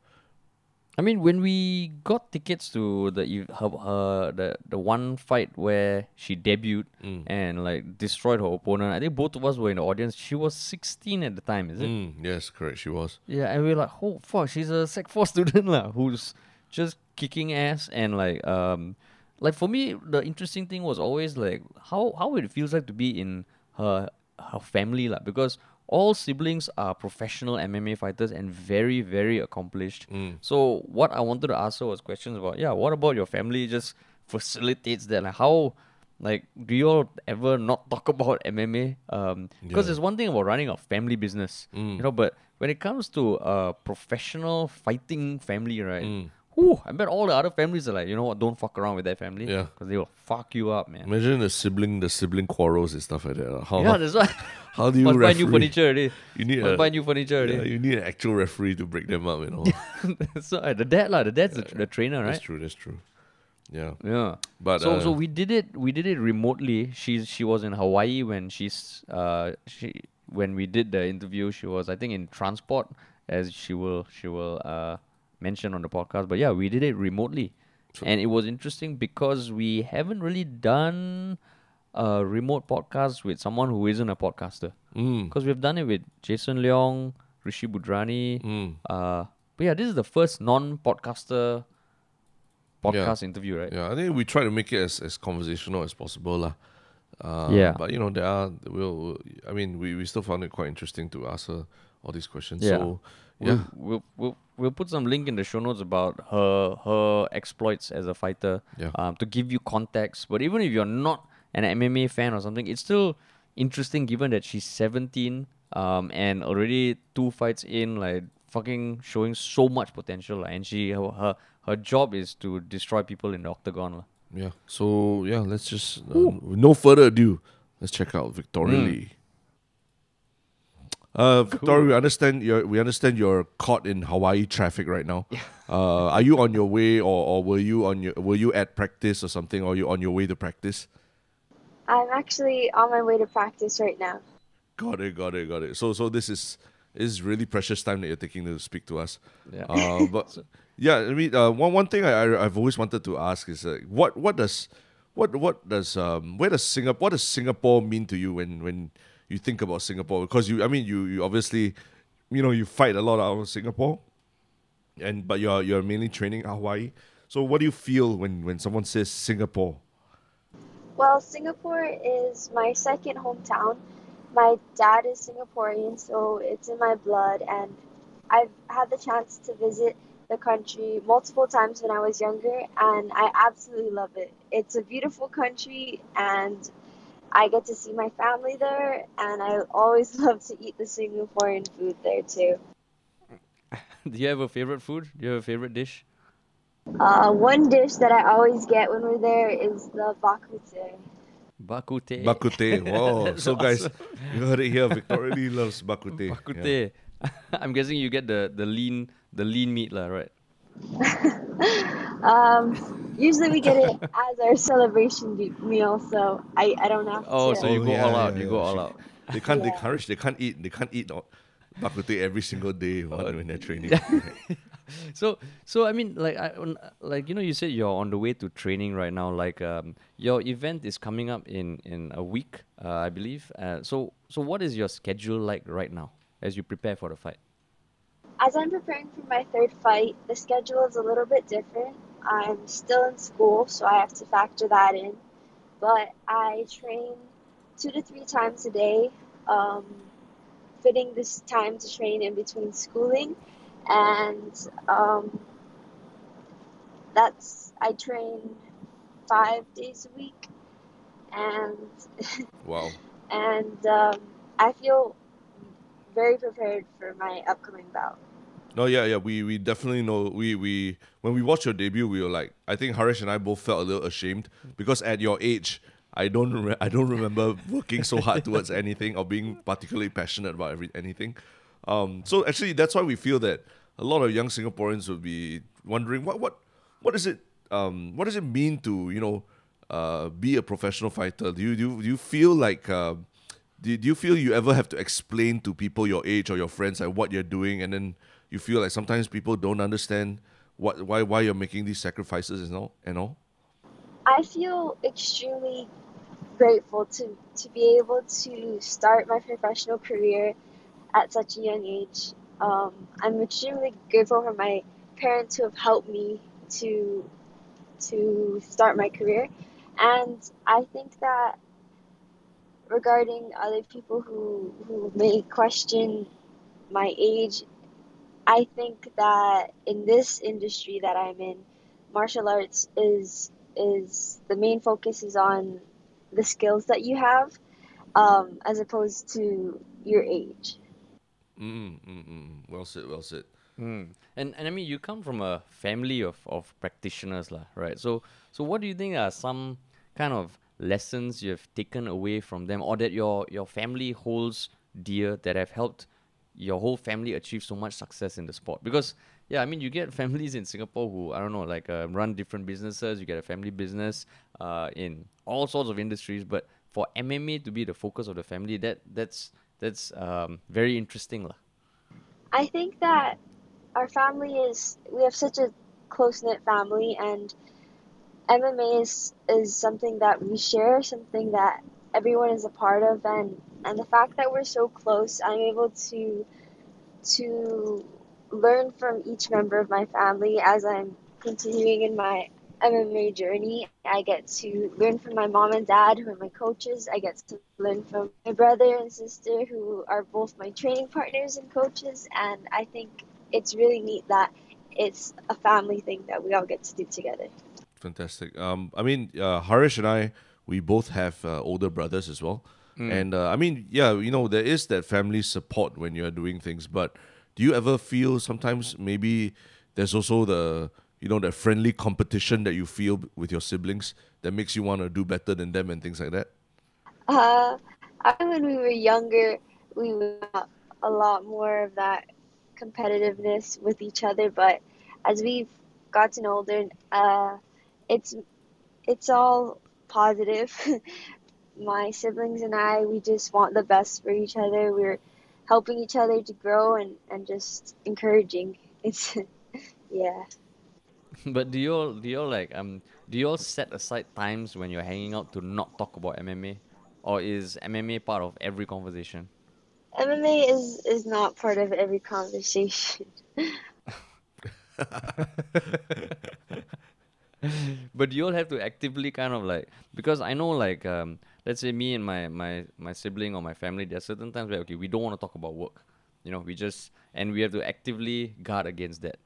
I mean, when we got tickets to the her, her the the one fight where she debuted Mm. and like destroyed her opponent, I think both of us were in the audience. She was 16 at the time, is it? Mm, yes, correct. She was. Yeah, and we were like, oh fuck, she's a Sec Four student lah, who's just kicking ass and like um, like for me, the interesting thing was always like how how it feels like to be in her her family lah, because all siblings are professional MMA fighters and very very accomplished. Mm. So what I wanted to ask her was questions about yeah, what about your family just facilitates that? Like how like do you all ever not talk about MMA? Um because Yeah. there's one thing about running a family business. Mm. You know, but when it comes to a professional fighting family, right? Mm. Whew, I bet all the other families are like, you know what, don't fuck around with that family. Yeah. Because they will fuck you up, man. Imagine the sibling, the sibling quarrels and stuff like that. uh, How Yeah, that's why. how do you Must buy new referee? furniture already. You need Must a buy new furniture yeah, you need an actual referee to break them up. You know, so uh, the dad, lah, the dad's the, the trainer, right? that's true. That's true. Yeah, Yeah. but so uh, so we did it we did it remotely. She's she was in Hawaii when she's uh she when we did the interview. She was I think in transport as she will she will uh mention on the podcast. But yeah, we did it remotely, So- and it was interesting because we haven't really done a remote podcast with someone who isn't a podcaster. mm, Because we've done it with Jason Leong, Rishi Budhrani. mm, Uh, but yeah, this is the first non-podcaster podcast interview, right? yeah. I think we try to make it as, as conversational as possible, lah. Uh, Yeah. But you know, there are we'll, I mean, we, we still found it quite interesting to ask her all these questions. Yeah. So yeah, we'll, we'll, we'll put some link in the show notes about her her exploits as a fighter yeah. um, to give you context. But even if you're not an MMA fan or something, it's still interesting given that she's 17 um, and already two fights in, like fucking showing so much potential. lah. and she her, her her job is to destroy people in the octagon. lah. Yeah. So yeah, let's just with no further ado, let's check out Victoria Mm. Lee. Uh, Victoria, we understand you're we understand you're caught in Hawaii traffic right now. Uh, are you on your way, or, or were you on your were you at practice or something, or are you on your way to practice? I'm actually on my way to practice right now. Got it, got it, got it. So so this is is really precious time that you're taking to speak to us. Yeah. Uh, but yeah, I mean, uh, one one thing I, I I've always wanted to ask is uh, what what does what what does um where does Singapore what does Singapore mean to you when when you think about Singapore? Because you I mean you you obviously you know you fight a lot out of Singapore, and but you're you're mainly training Hawaii. So what do you feel when when someone says Singapore? Well, Singapore is my second hometown. My dad is Singaporean, so it's in my blood, and I've had the chance to visit the country multiple times when I was younger, and I absolutely love it. It's a beautiful country, and I get to see my family there, and I always love to eat the Singaporean food there too. Do you have a favorite food? Do you have a favorite dish? Uh, one dish that I always get when we're there is the bak kut teh. Bakute. Bak kut teh. Wow. That's so guys, awesome. you heard it here. Victoria Lee loves bak kut teh. Yeah. Bak kut teh. I'm guessing you get the, the lean the lean meat lah, right? Um, usually we get it as our celebration meal, so I, I don't have Oh, to. so you Oh, go yeah, all out. yeah, you go yeah. all out. They can't. They can't. They can't eat. They can't eat bak kut teh every single day when, when they're training. So so I mean like I like you know you said you're on the way to training right now. Like um your event is coming up in in a week, uh, I believe. Uh, so so what is your schedule like right now as you prepare for the fight? As I'm preparing for my third fight, the schedule is a little bit different. I'm still in school, so I have to factor that in. But I train two to three times a day, um, fitting this time to train in between schooling. And um, that's, I train five days a week. And wow. and um, I feel very prepared for my upcoming bout. No, yeah, yeah. We we definitely know. We we when we watched your debut, we were like, I think Haresh and I both felt a little ashamed because at your age, I don't re- I don't remember working so hard towards anything or being particularly passionate about every anything. Um, so actually, that's why we feel that a lot of young Singaporeans would be wondering what what what is it um, what does it mean to you know uh, be a professional fighter? Do you do you, do you feel like uh, do, do you feel you ever have to explain to people your age or your friends like what you're doing and then you feel like sometimes people don't understand what why why you're making these sacrifices and all and all? I feel extremely grateful to, to be able to start my professional career at such a young age. Um, I'm extremely grateful for my parents who have helped me to to start my career, and I think that regarding other people who who may question my age, I think that in this industry that I'm in, martial arts is is the main focus is on the skills that you have, um, as opposed to your age. Mm, mm, mm. Well said. Well said. Mm. And and I mean, you come from a family of, of practitioners, lah, right? So so what do you think are some kind of lessons you have taken away from them, or that your your family holds dear that have helped your whole family achieve so much success in the sport? Because yeah, I mean, you get families in Singapore who I don't know, like uh, run different businesses. You get a family business uh, in all sorts of industries, but for MMA to be the focus of the family, that that's that's um, very interesting, lah. I think that our family is we have such a close knit family, and MMA is is something that we share, something that everyone is a part of, and and the fact that we're so close, I'm able to to learn from each member of my family as I'm continuing in my MMA journey. I get to learn from my mom and dad, who are my coaches. I get to learn from my brother and sister, who are both my training partners and coaches. And I think it's really neat that it's a family thing that we all get to do together. Fantastic. Um, I mean, uh, Haresh and I, we both have uh, older brothers as well. And uh, I mean, yeah, you know, there is that family support when you're doing things, but do you ever feel sometimes maybe there's also the you know that friendly competition that you feel with your siblings that makes you want to do better than them and things like that Uh, I when we were younger, we would have a lot more of that competitiveness with each other. But as we've gotten older, uh, it's it's all positive. My siblings and I, we just want the best for each other. We're helping each other to grow and, and just encouraging. It's yeah. but do you all do you all like um do you all set aside times when you're hanging out to not talk about MMA, or is MMA part of every conversation? MMA is is not part of every conversation. but you all have to actively kind of like because I know like um let's say me and my my my sibling or my family there are certain times where okay we don't want to talk about work you know we just and we have to actively guard against that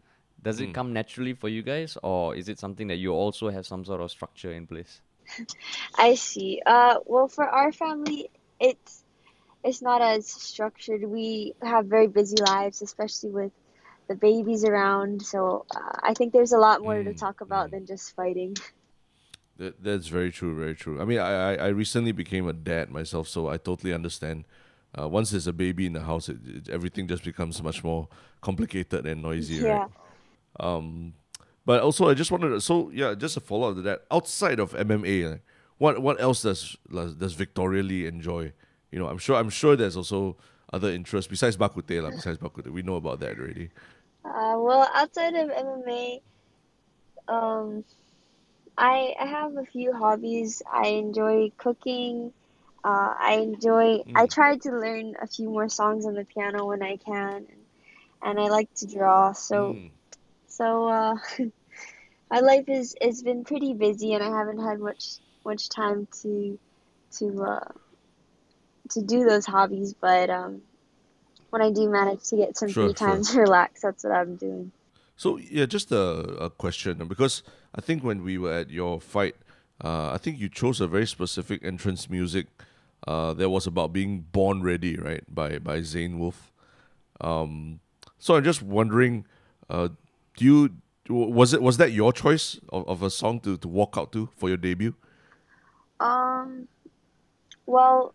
does it come naturally for you guys or is it something that you also have some sort of structure in place I see. Uh, well, for our family, it's it's not as structured. We have very busy lives, especially with the babies around. So uh, I think there's a lot more to Mm, talk about than just fighting. that, that's very true very true. I mean I, I i recently became a dad myself so i totally understand. Uh, once there's a baby in the house it, it, everything just becomes much more complicated and noisy Yeah. right um but also i just wanted to so yeah just a follow-up to that. Outside of mma like, what what else does does victoria lee enjoy? You know i'm sure i'm sure there's also other interests besides bak kut teh lah, besides bak kut teh. We know about that already Uh, well, outside of MMA, um, I I have a few hobbies. I enjoy cooking. Uh, I enjoy. I Mm. try to learn a few more songs on the piano when I can, and I like to draw. So. Mm. So uh, my life is has been pretty busy, and I haven't had much much time to to uh, to do those hobbies. But um, when I do manage to get some Sure, free sure. time to relax, that's what I'm doing. So yeah, just a, a question because I think when we were at your fight, uh, I think you chose a very specific entrance music uh, that was about being born ready, right? By by Zayde Wølf. Um, so I'm just wondering, uh, do you was it was that your choice of, of a song to, to walk out to for your debut? Um, well,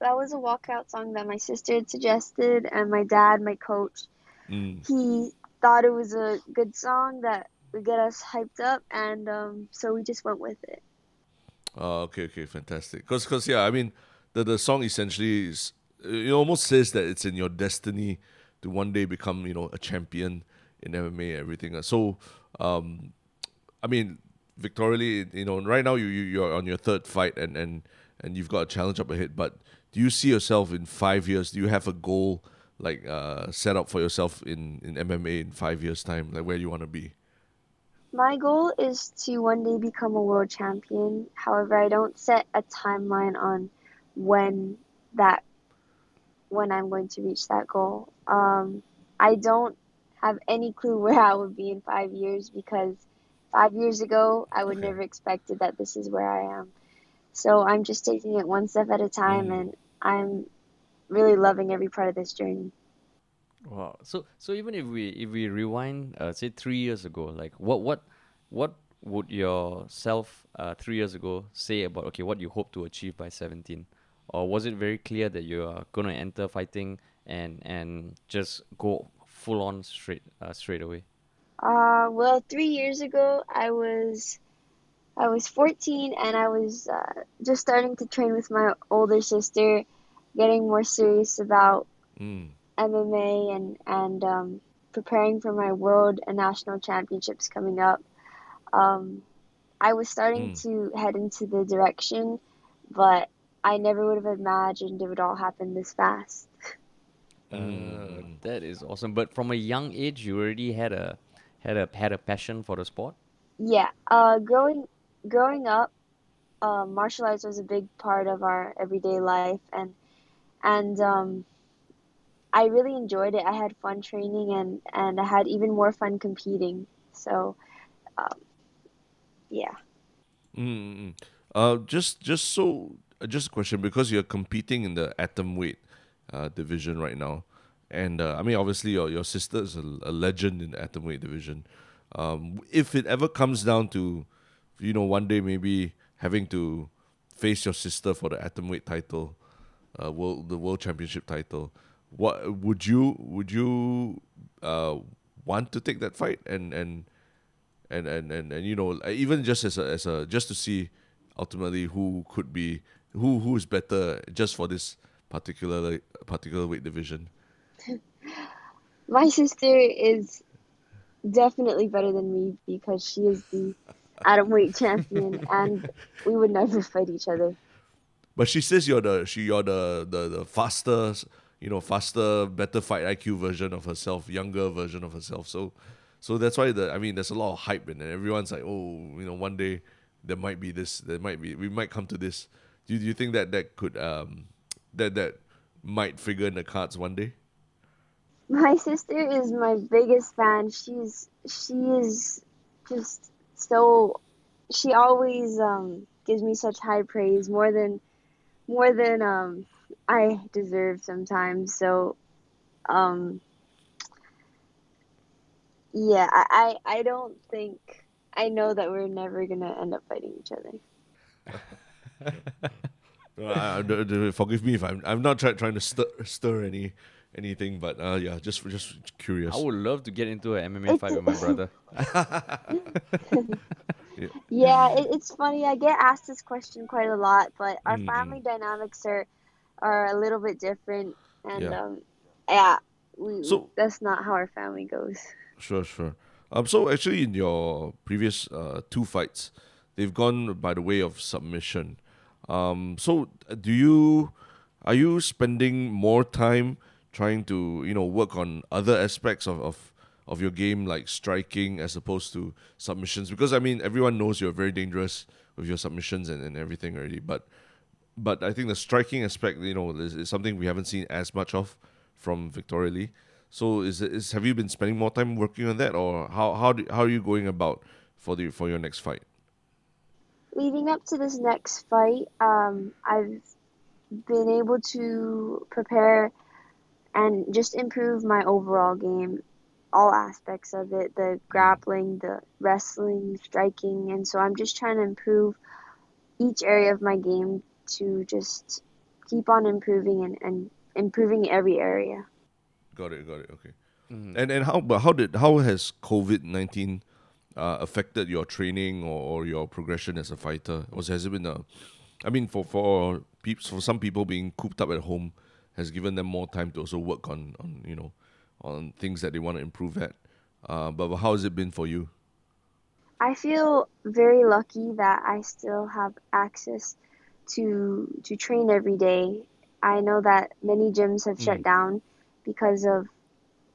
that was a walkout song that my sister had suggested, and my dad, my coach, Mm. he thought it was a good song that would get us hyped up, and um, so we just went with it. Oh, okay, okay, fantastic. Because, cause, yeah, I mean, the the song essentially is it almost says that it's in your destiny to one day become, you know, a champion in MMA everything. So, um, I mean, Victoria, you know, right now you, you you're on your third fight and and and you've got a challenge up ahead. But do you see yourself in five years? Do you have a goal like uh, set up for yourself in in MMA in five years time? Like where you want to be? My goal is to one day become a world champion. However, I don't set a timeline on when that when I'm going to reach that goal. Um, I don't have any clue where I would be in five years because five years ago I would Okay. never expected that this is where I am. So I'm just taking it one step at a time, Mm. and I'm really loving every part of this journey. Wow. So so even if we if we rewind, uh, say three years ago, like what what what would yourself uh, three years ago say about okay what you hope to achieve by seventeen, or was it very clear that you are gonna enter fighting and and just go full on straight uh, straight away? Uh, well, three years ago, I was, I was 14, and I was uh, just starting to train with my older sister, getting more serious about Mm. MMA and and um, preparing for my world and national championships coming up. Um, I was starting Mm. to head into the direction, but I never would have imagined it would all happen this fast. Uh, Mm. that is awesome. But from a young age, you already had a had a had a passion for the sport. Yeah, uh, growing growing up, uh, martial arts was a big part of our everyday life, and and um, I really enjoyed it. I had fun training, and and I had even more fun competing. So, um, yeah. Mm-mm. Uh, just just so uh, just a question because you're competing in the atom weight uh, division right now, and uh, I mean obviously your your sister is a, a legend in the atom weight division. Um, if it ever comes down to, you know, one day maybe having to face your sister for the atom weight title, uh, world the world championship title, what would you would you uh want to take that fight? And and and and and, and you know even just as a as a just to see ultimately who could be who who is better just for this particular particular weight division. My sister is definitely better than me because she is the atom weight champion, and we would never fight each other. but she says you're the she you're the the, the faster you know faster better fight IQ version of herself younger version of herself so so that's why the I mean there's a lot of hype in and everyone's like oh you know one day there might be this there might be we might come to this do, do you think that that could um that that might figure in the cards one day My sister is my biggest fan. She's she is just so she always um gives me such high praise more than more than um I deserve sometimes. So um yeah, I I, I don't think I know that we're never gonna end up fighting each other. I- I- forgive me if I'm I'm not try, trying to stir stir any anything, but uh, yeah, just just curious. I would love to get into an MMA fight with my brother. Yeah, it, it's funny. I get asked this question quite a lot, but our Mm, family dynamics are are a little bit different, and Yeah. um, yeah, we, So- that's not how our family goes. Sure, sure. Um, so actually, in your previous uh, two fights, they've gone by the way of submission. Um, so uh, do you are you spending more time trying to you know work on other aspects of, of of your game like striking as opposed to submissions? Because I mean, everyone knows you're very dangerous with your submissions and, and everything already, but but I think the striking aspect, you know, is, is something we haven't seen as much of from Victoria Lee. So is is have you been spending more time working on that, or how how do, how are you going about for the for your next fight? Leading up to this next fight, um, I've been able to prepare and just improve my overall game, all aspects of it the grappling, the wrestling, striking. And so I'm just trying to improve each area of my game to just keep on improving and, and improving every area. Got it, got it. Okay. And and how but how did how has COVID nineteen uh, affected your training or, or your progression as a fighter? Was has it been a, I mean, for for peeps for some people being cooped up at home has given them more time to also work on on you know on things that they want to improve at. Uh, but how has it been for you? I feel very lucky that I still have access to to train every day. I know that many gyms have shut Mm. down because of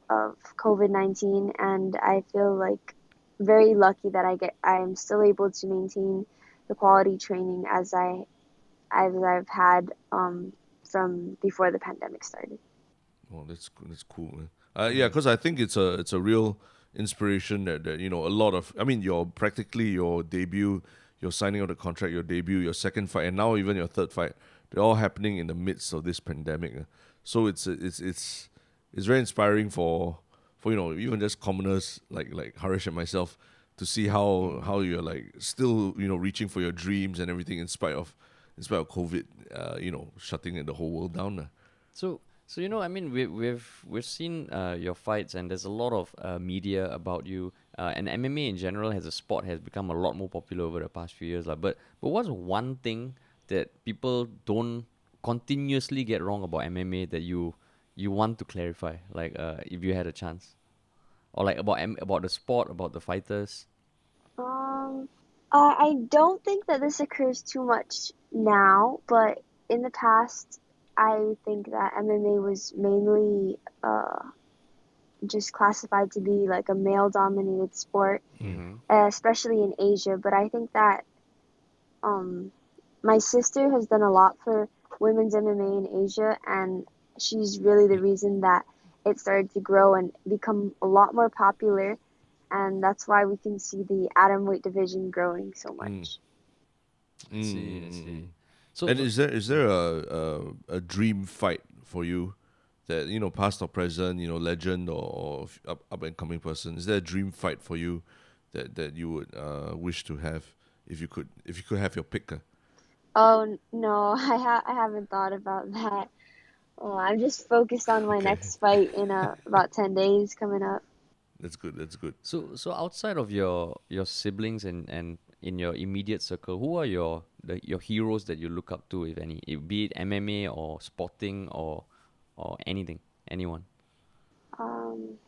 of COVID nineteen, and I feel like very lucky that I get I am still able to maintain the quality training as I as I've had um, from before the pandemic started. Oh, that's that's cool. Uh, yeah, because I think it's a it's a real inspiration that, that you know a lot of. I mean, your practically your debut, your signing of the contract, your debut, your second fight, and now even your third fight. They're all happening in the midst of this pandemic. uh. So it's it's it's it's very inspiring for for you know even just commoners like like Haresh and myself to see how how you're like still you know reaching for your dreams and everything in spite of in spite of COVID, uh, you know, shutting the whole world down. uh. So, so you know, I mean, we, we've we've seen uh, your fights, and there's a lot of uh, media about you, uh, and MMA in general as a sport has become a lot more popular over the past few years. Like, but but what's one thing that people don't continuously get wrong about MMA that you you want to clarify? Like, uh, if you had a chance, or like about M- about the sport, about the fighters. Um, I I don't think that this occurs too much now, but in the past, I think that MMA was mainly uh, just classified to be like a male-dominated sport, uh, especially in Asia. But I think that um, my sister has done a lot for women's MMA in Asia, and she's really the reason that it started to grow and become a lot more popular and that's why we can see the atom weight division growing so much. I see, I Mm, see. mm, So, and is there is there a, a a dream fight for you that you know past or present you know legend or, or up up and coming person is there a dream fight for you that that you would uh, wish to have if you could if you could have your pick uh? Oh no, I ha- I haven't thought about that. Oh, I'm just focused on my Okay. next fight in uh, about 10 days coming up. that's good that's good So so outside of your your siblings and and in your immediate circle, who are your the, your heroes that you look up to, if any, it, be it MMA or sporting or or anything, anyone? Um,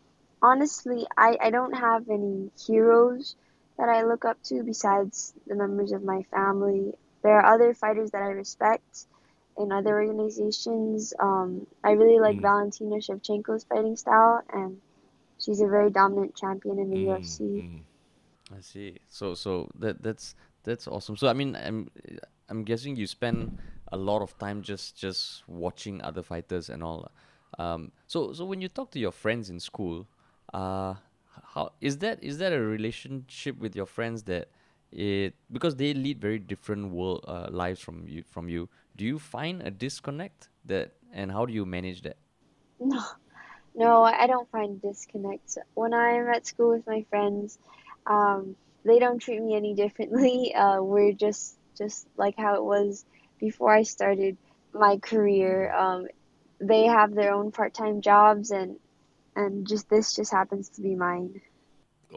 honestly, I, I don't have any heroes that I look up to besides the members of my family. There are other fighters that I respect in other organizations. Um, I really like Mm. Valentina Shevchenko's fighting style, and she's a very dominant champion in the Mm, UFC. mm. I see. So so that that's that's awesome. So I mean, I'm I'm guessing you spend a lot of time just just watching other fighters and all. Um, so so when you talk to your friends in school, uh, how is that is that a relationship with your friends that it because they lead very different world uh, lives from you from you. Do you find a disconnect that and how do you manage that? No, no, I don't find disconnect. When I'm at school with my friends, um, they don't treat me any differently. Uh, we're just just like how it was before I started my career. Um, they have their own part-time jobs, and and just this just happens to be mine.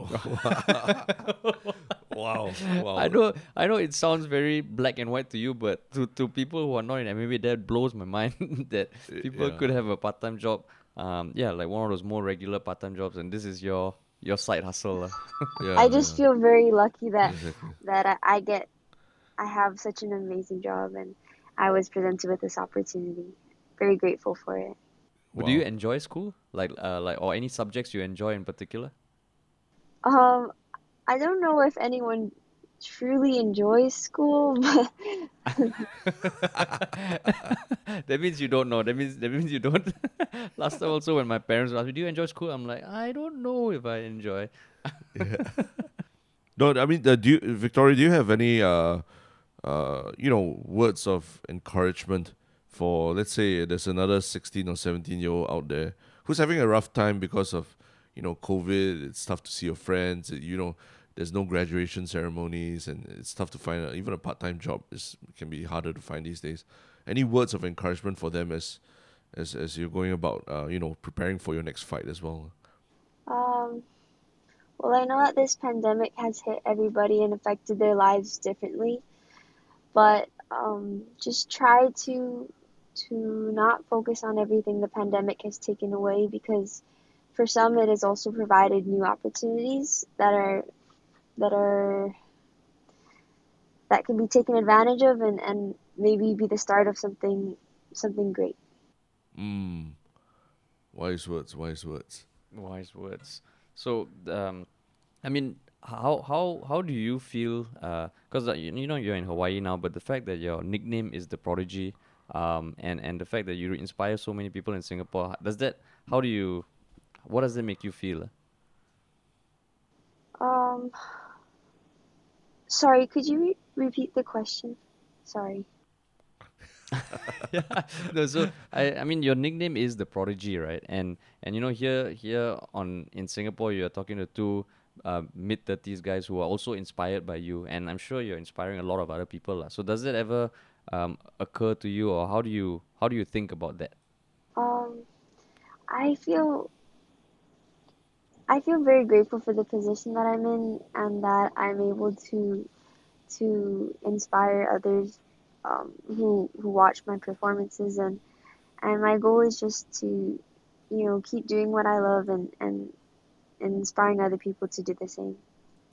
wow wow I know, I know. It sounds very black and white to you, but to, to people who are not in MMA, that blows my mind that people yeah. could have a part time job. Um, yeah, like one of those more regular part time jobs, and this is your your side hustle. lah. yeah, I just yeah, feel very lucky that that I, I get I have such an amazing job, and I was presented with this opportunity. Very grateful for it. But Do you enjoy school, like uh, like or any subjects you enjoy in particular? Um, I don't know if anyone truly enjoys school, that means you don't know. That means that means you don't. Last time also when my parents asked me, "Do you enjoy school?" I'm like, I don't know if I enjoy. No, I mean, uh, do you, Victoria, do you have any, uh, uh, you know, words of encouragement for, let's say, there's another 16 or 17 year old out there who's having a rough time because of, you know, COVID. It's tough to see your friends. You know, there's no graduation ceremonies, and it's tough to find a, even a part time job. is can be harder to find these days. Any words of encouragement for them as, as as you're going about, uh, you know, preparing for your next fight as well? um, well, I know that this pandemic has hit everybody and affected their lives differently, but um, just try to to not focus on everything the pandemic has taken away because for some, it has also provided new opportunities that are that are that can be taken advantage of and, and maybe be the start of something something great. Mm. Wise words, wise words. Wise words. So, um, I mean, how how how do you feel? Because uh, you, you know you're in Hawaii now, but the fact that your nickname is the prodigy, um, and and the fact that you inspire so many people in Singapore, does that? How do you? What does that make you feel? Um, sorry, could you re- repeat the question? Sorry. yeah. No, so I, I mean your nickname is the prodigy, right? And and you know here here on in Singapore you're talking to two uh, mid thirties guys who are also inspired by you, and I'm sure you're inspiring a lot of other people. La. So does it ever um, occur to you, or how do you how do you think about that? Um, I feel I feel very grateful for the position that I'm in and that I'm able to to inspire others um, who who watch my performances and and my goal is just to you know keep doing what I love and and, and inspiring other people to do the same.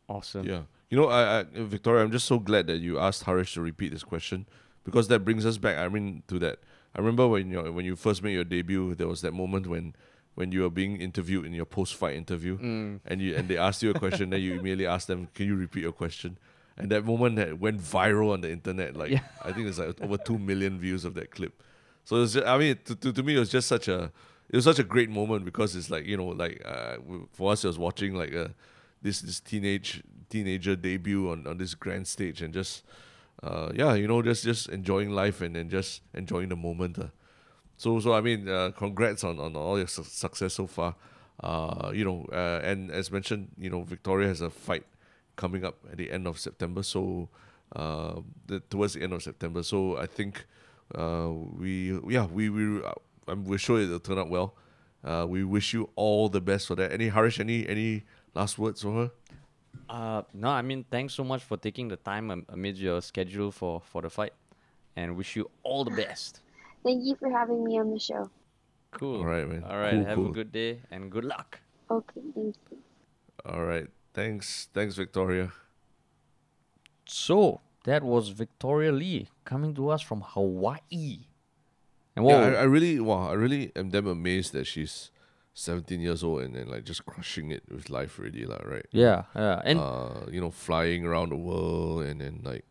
Awesome. Yeah. You know, I, I Victoria, I'm just so glad that you asked Haresh to repeat this question because that brings us back. I mean, to that. I remember when you when you first made your debut, there was that moment when when you were being interviewed in your post fight interview, Mm. and you and they asked you a question, then you immediately asked them, "Can you repeat your question?" And that moment that went viral on the internet. Like Yeah. I think it's like over two million views of that clip. So it's just, I mean, to, to, to me, it was just such a it was such a great moment because it's like you know, like uh, for us, it was watching like a this this teenage teenager debut on, on this grand stage and just uh, yeah, you know, just just enjoying life and, and just enjoying the moment. Uh. So so I mean, uh, congrats on, on all your su- success so far. Uh, you know, uh, and as mentioned, you know, Victoria has a fight coming up at the end of September. So uh, the, towards the end of September. So I think uh, we yeah we we uh, I'm, we're sure it'll turn out well. Uh, we wish you all the best for that. Any Haresh, any any last words for her? Uh, no, I mean thanks so much for taking the time am- amid your schedule for for the fight, and wish you all the best. Thank you for having me on the show. Cool. All right, man. All right. Cool, have cool. a good day and good luck. Okay, thank you. All right. Thanks, thanks, Victoria. So that was Victoria Lee coming to us from Hawaii. And Yeah. I, I really, wow, I really am damn amazed that she's 17 years old and then like just crushing it with life already, lah, right? yeah, yeah, and uh, you know, flying around the world and then like,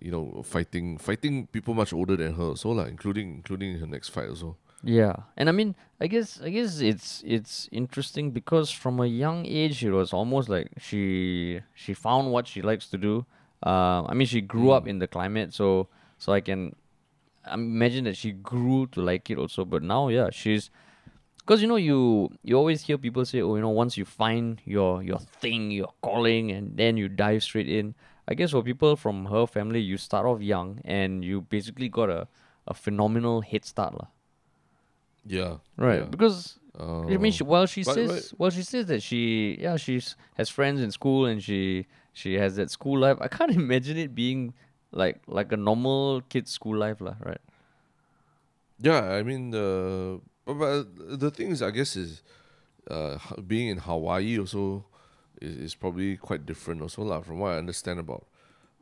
you know, fighting, fighting people much older than her, so like, including, including her next fight also. Yeah, and I mean, I guess, I guess it's it's interesting because from a young age, it was almost like she she found what she likes to do. Uh, I mean, she grew up in the climate, so so I can imagine that she grew to like it also. But now, yeah, she's because you know you you always hear people say, oh, you know, once you find your your thing, your calling, and then you dive straight in. I guess for people from her family, you start off young and you basically got a, a phenomenal head start, lah. Yeah. Right, yeah. because I mean, she, Uh, well, she but- says, but- well, she says that she, yeah, she's has friends in school and she she has that school life. I can't imagine it being like like a normal kid's school life, lah. Right? Yeah, I mean the but, but the thing is, I guess is uh, being in Hawaii also is, is probably quite different also lah. From what I understand about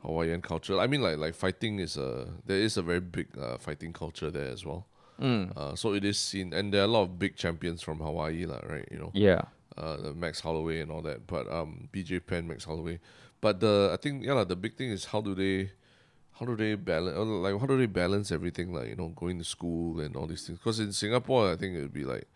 Hawaiian culture, I mean like like fighting is a there is a very big uh, fighting culture there as well. Mm. Uh, so it is seen, and there are a lot of big champions from Hawaii lah, right? You know, Yeah. uh, the Max Holloway and all that. But um, BJ Penn, Max Holloway. But the I think yeah, lah, the big thing is how do they, how do they balance like how do they balance everything like you know going to school and all these things? Because in Singapore, I think it would be like,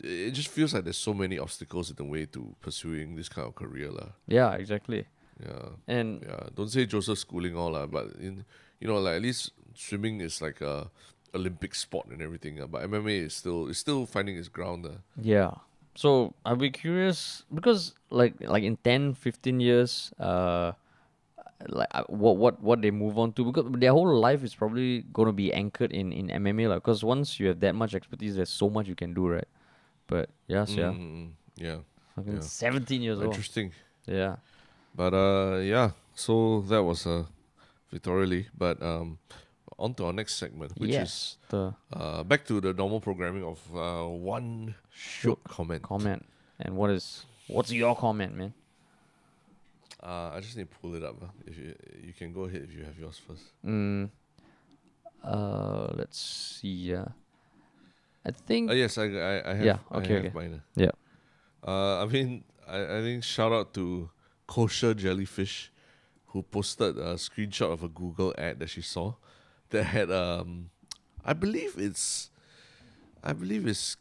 it just feels like there's so many obstacles in the way to pursuing this kind of career lah. Yeah. Exactly. Yeah, And yeah. Don't say Joseph Schooling all lah, but in you know like at least swimming is like a Olympic sport and everything. Uh, but MMA is still is still finding its ground. Uh. yeah. So I'll be curious because like like in 10, 15 years, uh, like uh, what what what they move on to because their whole life is probably gonna be anchored in in MMA, like. Because once you have that much expertise, there's so much you can do, right? But yes, yeah, Mm, yeah. fucking yeah. 17 years old. Interesting. Yeah. But uh, yeah. So that was uh, Victoria Lee. But um, on to our next segment, which yes. the is uh, back to the normal programming of uh, one shiok comment. comment. And what is what's your comment, man? Uh, I just need to pull it up. uh, If you you can go ahead if you have yours first. Mm, uh, let's see. Uh, I think. Uh, yes, I I, I have. Yeah, I okay, have okay. mine. Yeah. Uh, I mean, I, I think shout out to kosher jellyfish, who posted a screenshot of a Google ad that she saw, that had um, I believe it's, I believe it's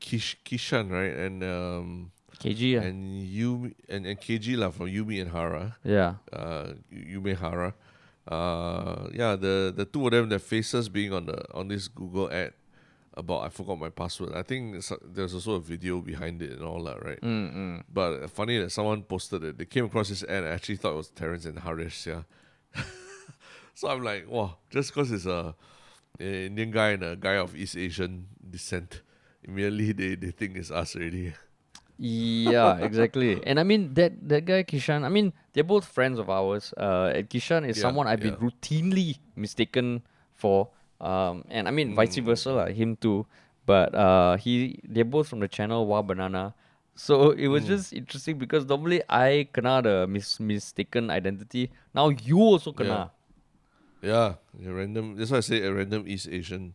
Kish Kishan right and um KG. Yeah. and Yumi and, and KG lah from Yumi and Hara. yeah. uh Yume Hara. Uh yeah, the the two of them, their faces being on the on this Google ad about I forgot my password. I think there's also a video behind it and all that, right? Mm, mm. But funny that someone posted it. They came across this ad. I actually thought it was Terrence and Haresh. Yeah. so I'm like, wow, just because it's a, a Indian guy and a guy of East Asian descent, immediately they, they think it's us already. Yeah, exactly. And I mean that that guy Kishan. I mean they're both friends of ours. Uh, and Kishan is Yeah, someone I've been routinely mistaken for. Um, and I mean vice Mm. versa, like him too. But uh, he they're both from the channel Wah!Banana. So it was Mm. just interesting because normally I kena the mis- mistaken identity. Now you also kena. Yeah, a random. That's why I say a random East Asian,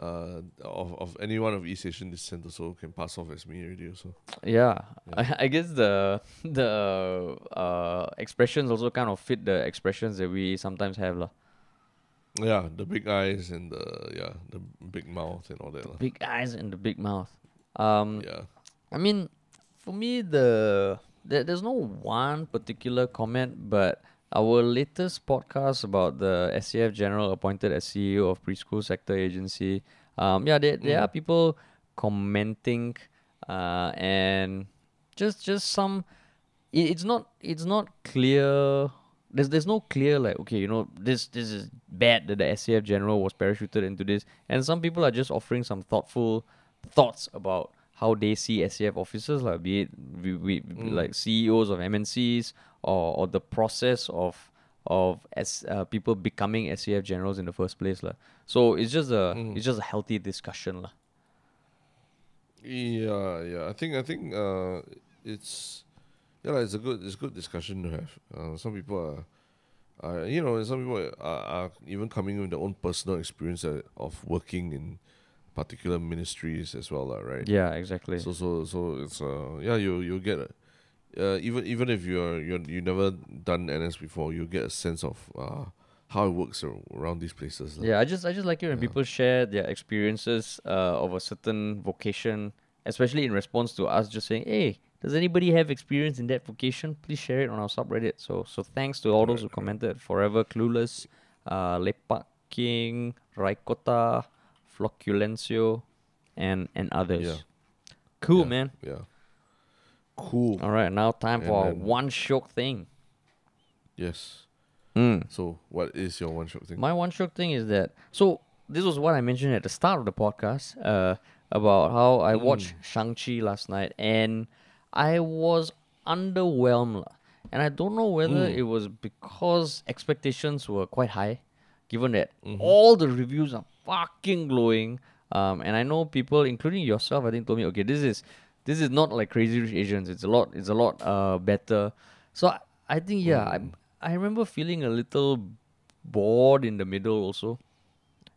uh, of of anyone of East Asian descent also can pass off as me already. Also, Yeah, I, I guess the the uh, expressions also kind of fit the expressions that we sometimes have lah. Yeah, the big eyes and the yeah the big mouth and all that. lah. Big eyes and the big mouth. Um, Yeah, I mean, for me, the there, there's no one particular comment, but our latest podcast about the SAF general appointed as CEO of preschool sector agency. Um, yeah, there, there are people commenting, uh, and just just some. It, it's not it's not clear. There's there's no clear like okay you know this this is bad that the SAF general was parachuted into this, and some people are just offering some thoughtful thoughts about how they see SAF officers, like be it we, we, like CEOs of MNCs or, or the process of of as uh, people becoming SAF generals in the first place, lah. So it's just a it's just a healthy discussion, lah. yeah, yeah. I think I think uh, it's yeah, it's a good it's a good discussion to have. Uh, some people are. Uh, you know, some people are, are even coming with their own personal experience uh, of working in particular ministries as well, right? Yeah, exactly. So so so it's uh yeah you you get a, uh even even if you're you're you never done NS before you get a sense of uh how it works ar- around these places. lah. Yeah, I just I just like it when people share their experiences uh, of a certain vocation, especially in response to us just saying, "Hey, does anybody have experience in that vocation? Please share it on our subreddit." So so thanks to all those who commented. Forever Clueless, uh, Lepak King, Raikota, Floculencio, and and others. Yeah. Cool, Yeah, man. Yeah. Cool. All right, now time And for our one shiok thing. Yes. Mm. So what is your one shiok thing? My one shiok thing is that so this was what I mentioned at the start of the podcast uh, about how I watched Shang Chi last night and I was underwhelmed, and I don't know whether hmm. it was because expectations were quite high, given that mm-hmm. all the reviews are fucking glowing. Um, and I know people, including yourself, I think told me, okay, this is this is not like Crazy Rich Asians. It's a lot. It's a lot uh better. So I, I think yeah, hmm. I I remember feeling a little bored in the middle also.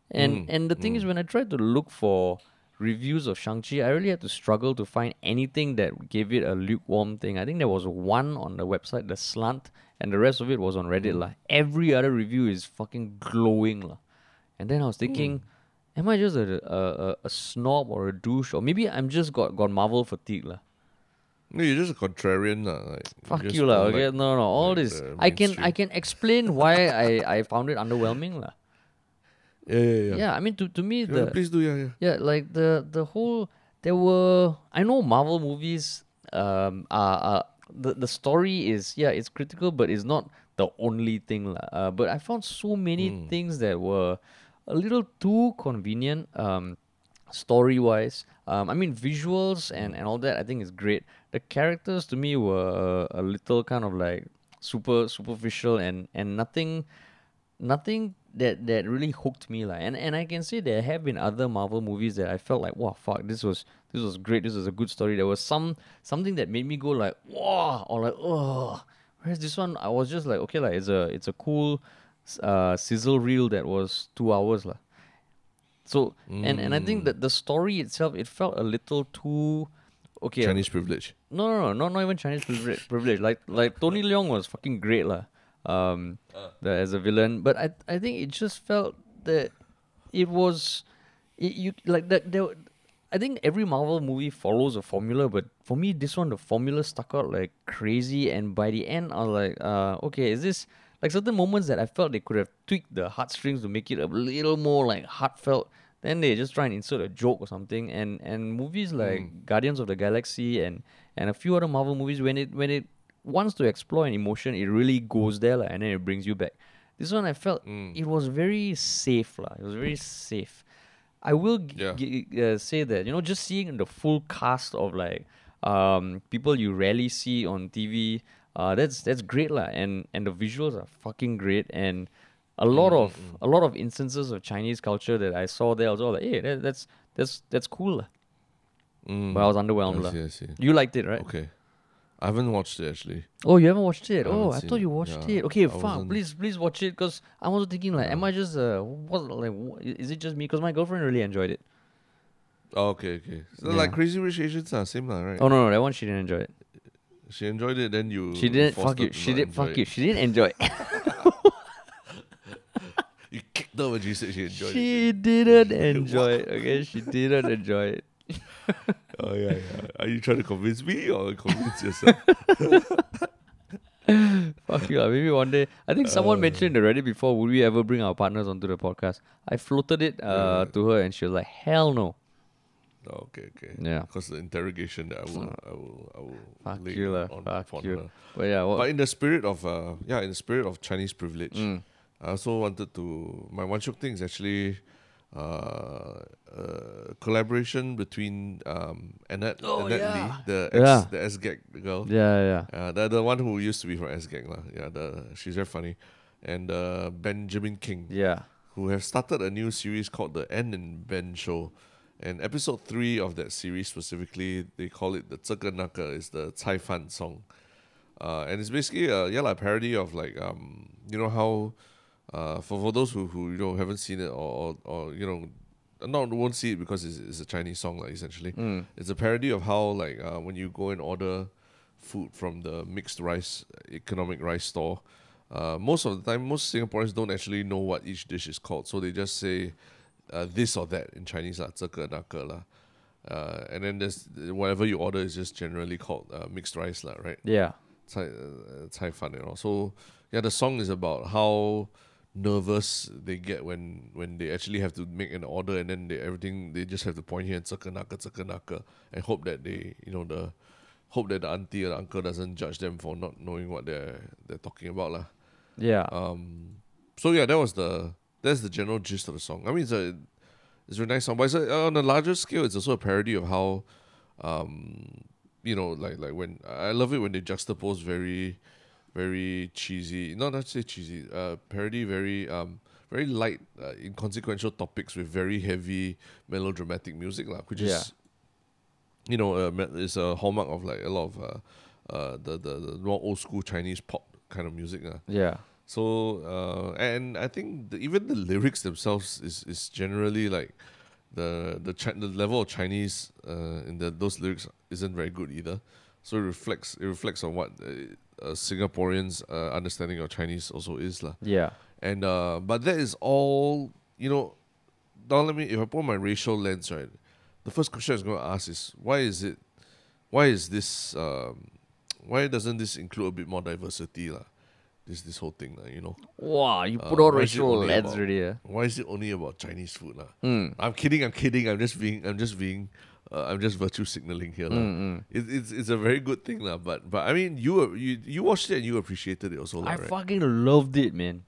And hmm. and the thing is when I tried to look for reviews of Shang-Chi, I really had to struggle to find anything that gave it a lukewarm thing. I think there was one on the website, the slant, and the rest of it was on Reddit. Mm. lah. Every other review is fucking glowing. lah. And then I was thinking, mm. am I just a, a, a, snob or a douche? Or maybe I'm just got, got Marvel fatigue. lah. No, you're just a contrarian, lah. Like, Fuck you, lah. Okay, like- no, no, all like this. I can I can explain why I, I found it underwhelming, lah. Yeah, yeah, yeah. Yeah, I mean to to me Yeah, the please do, yeah, yeah. Yeah, like the the whole there were I know Marvel movies um are, are the the story is yeah it's critical but it's not the only thing. Uh, but I found so many things that were a little too convenient um story wise. Um I mean visuals and and all that I think is great. The characters to me were a little kind of like super superficial and and nothing nothing that that really hooked me like. And and I can say there have been other Marvel movies that I felt like, wow, fuck, this was this was great. This was a good story. There was some something that made me go like, wow, or like, oh. Whereas this one, I was just like, okay, like it's a it's a cool uh, sizzle reel that was two hours lah. So and and I think that the story itself, it felt a little too okay. Chinese privilege. No, no, no, not not even Chinese privilege. privilege. Like like Tony Leung was fucking great lah. Um, the, as a villain, but I I think it just felt that it was, it, you like that there. I think every Marvel movie follows a formula, but for me, this one the formula stuck out like crazy, and by the end, I was like, uh, okay, is this like certain moments that I felt they could have tweaked the heartstrings to make it a little more like heartfelt. Then they just try and insert a joke or something, and and movies like Guardians of the Galaxy and and a few other Marvel movies when it when it wants to explore an emotion, it really goes there like, and then it brings you back. This one I felt it was very safe lah. It was very safe. I will g- Yeah. g- uh, say that you know just seeing the full cast of like um, people you rarely see on TV, uh, that's that's great lah. And and the visuals are fucking great. And a lot Mm, of a lot of instances of Chinese culture that I saw there, I was all like, hey, that, that's that's that's cool. lah." Mm. But I was underwhelmed. I see, I see. You liked it, right? Okay. I haven't watched it actually. Oh, you haven't watched it? I oh, I thought you watched Yeah, it. Okay, I fuck. Please, please watch it because I'm also thinking like, am I just uh, what like, wh- i- is it just me? Because my girlfriend really enjoyed it. Oh, okay, okay. So Yeah. like Crazy Rich Asians are same lah, right? Oh no, no, that one she didn't enjoy it. She enjoyed it, then you. She didn't. Fuck you. She did. enjoy Fuck you. She didn't enjoy it. You kicked her when she said she enjoyed it. she didn't enjoy it. Okay, she didn't enjoy it. Oh yeah, yeah. Are you trying to convince me or convince yourself? Fuck you. Maybe one day. I think Uh. someone mentioned already before. Would we ever bring our partners onto the podcast? I floated it uh, to her, and she was like, "Hell no." Oh, okay, okay. Yeah. Because the interrogation that I will, I will, I will Fuck lay you, on Fuck upon you. her. But yeah, what? But in the spirit of, uh, yeah, in the spirit of Chinese privilege, Mm. I also wanted to. My one shiok thing is actually uh, uh, collaboration between um, Annette, oh, Annette yeah. Lee, the ex, yeah. the SGAG girl. Yeah, yeah. Uh, the, the one who used to be from SGAG. La. Yeah, the, she's very funny. And uh, Benjamin King. Yeah. Who have started a new series called The Ann and Ben Show. And episode three of that series specifically, they call it the Zhege Naka, is the Cai Fan song. Uh, and it's basically a yeah, like, parody of like um you know how uh for for those who who you know haven't seen it or or, or you know. Not won't see it because it's, it's a Chinese song, like essentially. Mm. It's a parody of how like uh, when you go and order food from the mixed rice economic rice store. Uh, most of the time, most Singaporeans don't actually know what each dish is called, so they just say uh, this or that in Chinese, lah, 这个那个 lah. Uh, and then there's whatever you order is just generally called uh, mixed rice, lah, right? Yeah. 菜uh, 菜饭 and all. So yeah, the song is about how nervous they get when when they actually have to make an order and then they everything they just have to point here and circle naka circle naka and hope that they you know the hope that the auntie or the uncle doesn't judge them for not knowing what they're they're talking about lah. Yeah. Um. So yeah, that was the that's the general gist of the song. I mean, it's a it's a nice song, but a, on a larger scale, it's also a parody of how, um, you know, like like when I love it when they juxtapose very very cheesy, not not say cheesy, uh, parody very um very light, uh, inconsequential topics with very heavy melodramatic music, lah, which Yeah. is, you know, uh, is a hallmark of like a lot of uh, uh the the, the more old school Chinese pop kind of music, lah. yeah. So uh, and I think the, even the lyrics themselves is is generally like the the chi- the level of Chinese uh, in the those lyrics isn't very good either. So it reflects it reflects on what uh, uh, Singaporeans' uh, understanding of Chinese also is lah. Yeah. And uh, but that is all you know. Now let me if I put my racial lens right, the first question I was going to ask is why is it, why is this, um, why doesn't this include a bit more diversity lah? This this whole thing lah, you know. Wow, you put Uh, all why is it racial ads about- already. Yeah. Why is it only about Chinese food lah? Mm. I'm kidding. I'm kidding. I'm just being. I'm just being. Uh, I'm just virtue signaling here, lah. Mm, It, it's it's a very good thing, lah. But but I mean, you you you watched it and you appreciated it also, lah, I right? fucking loved it, man.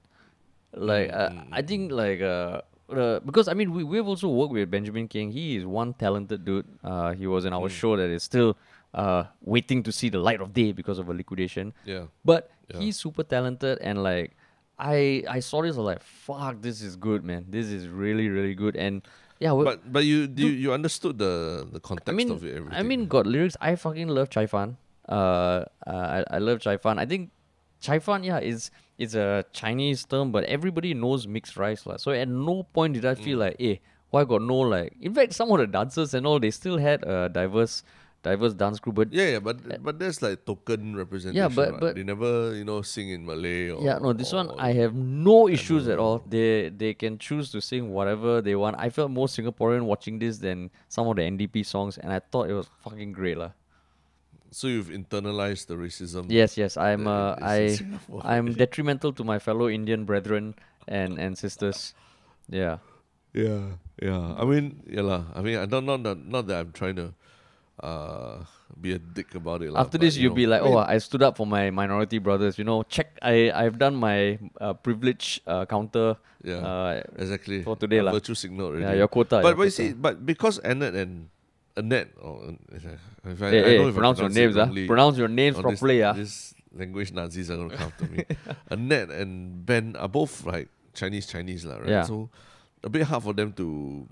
Like uh, I think like uh, uh because I mean we we've also worked with Benjamin King. He is one talented dude. Uh, he was in our show that is still uh waiting to see the light of day because of a liquidation. yeah. But Yeah. he's super talented and like I I saw this I was like fuck this is good man this is really really good and yeah But but you you, you understood the the context I mean of it. Everything. I mean got lyrics I fucking love Chai Fan uh, uh I, I love Chai Fan I think Chai Fan yeah is is a Chinese term but everybody knows mixed rice lah. so at no point did I feel Mm. like eh why got no like in fact some of the dancers and all they still had a diverse diverse dance group but Yeah, yeah, but but there's like token representation. but- right? but- they never you know sing in Malay or Yeah, no, this one I have no issues at all. They they can choose to sing whatever they want. I felt more Singaporean watching this than some of the NDP songs, and I thought it was fucking great, lah. So you've internalized the racism. Yes, yes, I'm uh, that is in I I'm detrimental to my fellow Indian brethren and and sisters. Yeah, Yeah, yeah. I mean, yeah lah. I mean, I don't not that not that I'm trying to uh be a dick about it. after but, this you you'll know, be like, oh, I stood up for my minority brothers. You know, check. I I've done my uh, privilege uh, counter. yeah, Uh, exactly. for today A lah. Virtue signal already. yeah, your quota. but your but you see, but because Annette and Annette, or if I, if I, Hey, I hey, know if I pronounce your names, ah. wrongly, Pronounce your names or properly, this, ah. This language Nazis are gonna come to me. Annette and Ben are both like Chinese Chinese lah, right? Yeah. So a bit hard for them to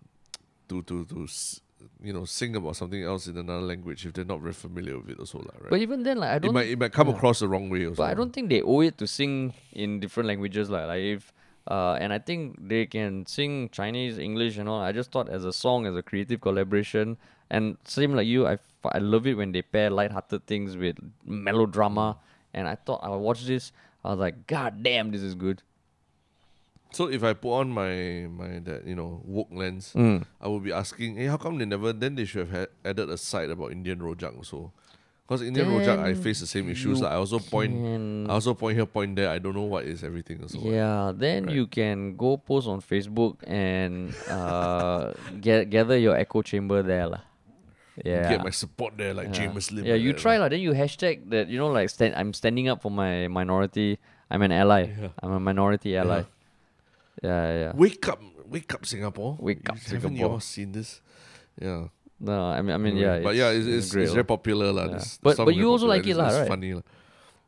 to to to s- you know sing about something else in another language if they're not very familiar with it also like, right? But even then, like I don't. It might it might come yeah. across the wrong way also. But I don't think they owe it to sing in different languages like like if uh and I think they can sing Chinese, English and all. I just thought as a song, as a creative collaboration, and same like you, I, f- I love it when they pair light-hearted things with melodrama. And I thought I watched this, I was like, God damn, this is good. So if I put on my my that you know woke lens, Mm. I would be asking, hey, how come they never? Then they should have had added a side about Indian rojak also, because Indian rojak I face the same issues. Like I also point, I also point here, point there. I don't know what is everything also. what. Yeah, then Right. you can go post on Facebook and uh get, gather your echo chamber there lah. Yeah. Get my support there, like Yeah. Jamus Lim. Yeah, you that, try lah. lah. Then you hashtag that. You know, like stand. I'm standing up for my minority. I'm an ally. Yeah. I'm a minority ally. Yeah, yeah. Yeah. Wake up, wake up, Singapore. Wake up, Haven't you Singapore. all seen this? Yeah. No, I mean, I mean, yeah. but yeah, it's, it's, great it's very popular lah. Yeah. This- But- but you also like it lah, it's right? Funny lah.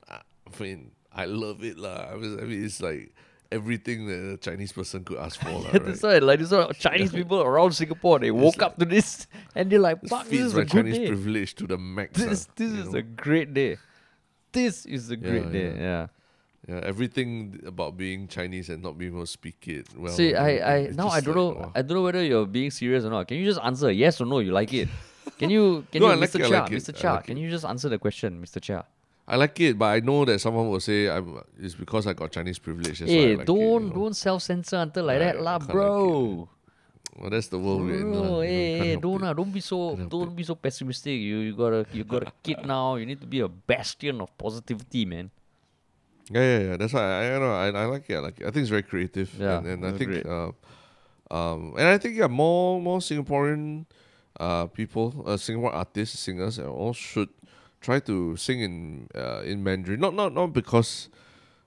I mean, I love it lah. I mean, it's like everything that a Chinese person could ask for. That's right? why, like, this why Chinese people around Singapore, they woke up to this and they're like, This "Fuck, this is my a good Chinese day. privilege to the max. This, this is know? a great day. This is a great Yeah, day. Yeah. Yeah, everything about being Chinese and not being able to speak it well. See, I, I now I don't like, know. wow. I don't know whether you're being serious or not. Can you just answer yes or no? You like it? Can you? Can No, you, I like Mr. it, Chia? like Mr. Chia, like can it. you just answer the question, Mr. Chia? I like it, but I know that someone will say I'm. It's because I got Chinese privilege. That's Hey, like don't you know. don't self censor until like Right, that, lah, like bro. Well, that's the world we're in. you hey, hey, don't it. ah, don't be so don't be so pessimistic. You you got a you got a kid now. You need to be a bastion of positivity, man. Yeah, yeah, yeah. That's why I, I know. I, I like it. I like it. I think it's very creative. Yeah, and, and I think, uh, um, and I think yeah, more more Singaporean, uh, people, uh, Singapore artists, singers, and all should try to sing in uh, in Mandarin. Not not not because.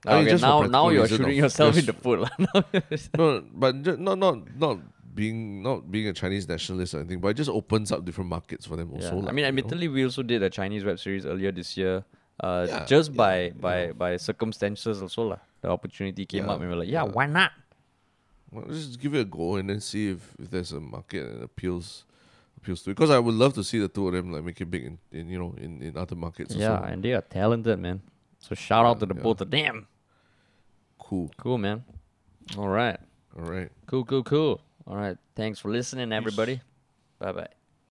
I mean, okay, just now now you're shooting of yourself in the foot. No, but not not not being not being a Chinese nationalist or anything, but it just opens up different markets for them Yeah. also. I mean, you know? admittedly, we also did a Chinese web series earlier this year. Uh, Yeah, just yeah, by by by circumstances also lah. The opportunity came Yeah, up and we are like, yeah, yeah. why not? Well, just give it a go and then see if, if there's a market that appeals appeals to it. Because I would love to see the two of them like make it big in, in you know in, in other markets. Yeah, and they are talented, man. So shout out to the yeah. both of them. cool. Cool, man. All right. All right. Cool, cool, cool. All right. Thanks for listening, everybody. Bye bye.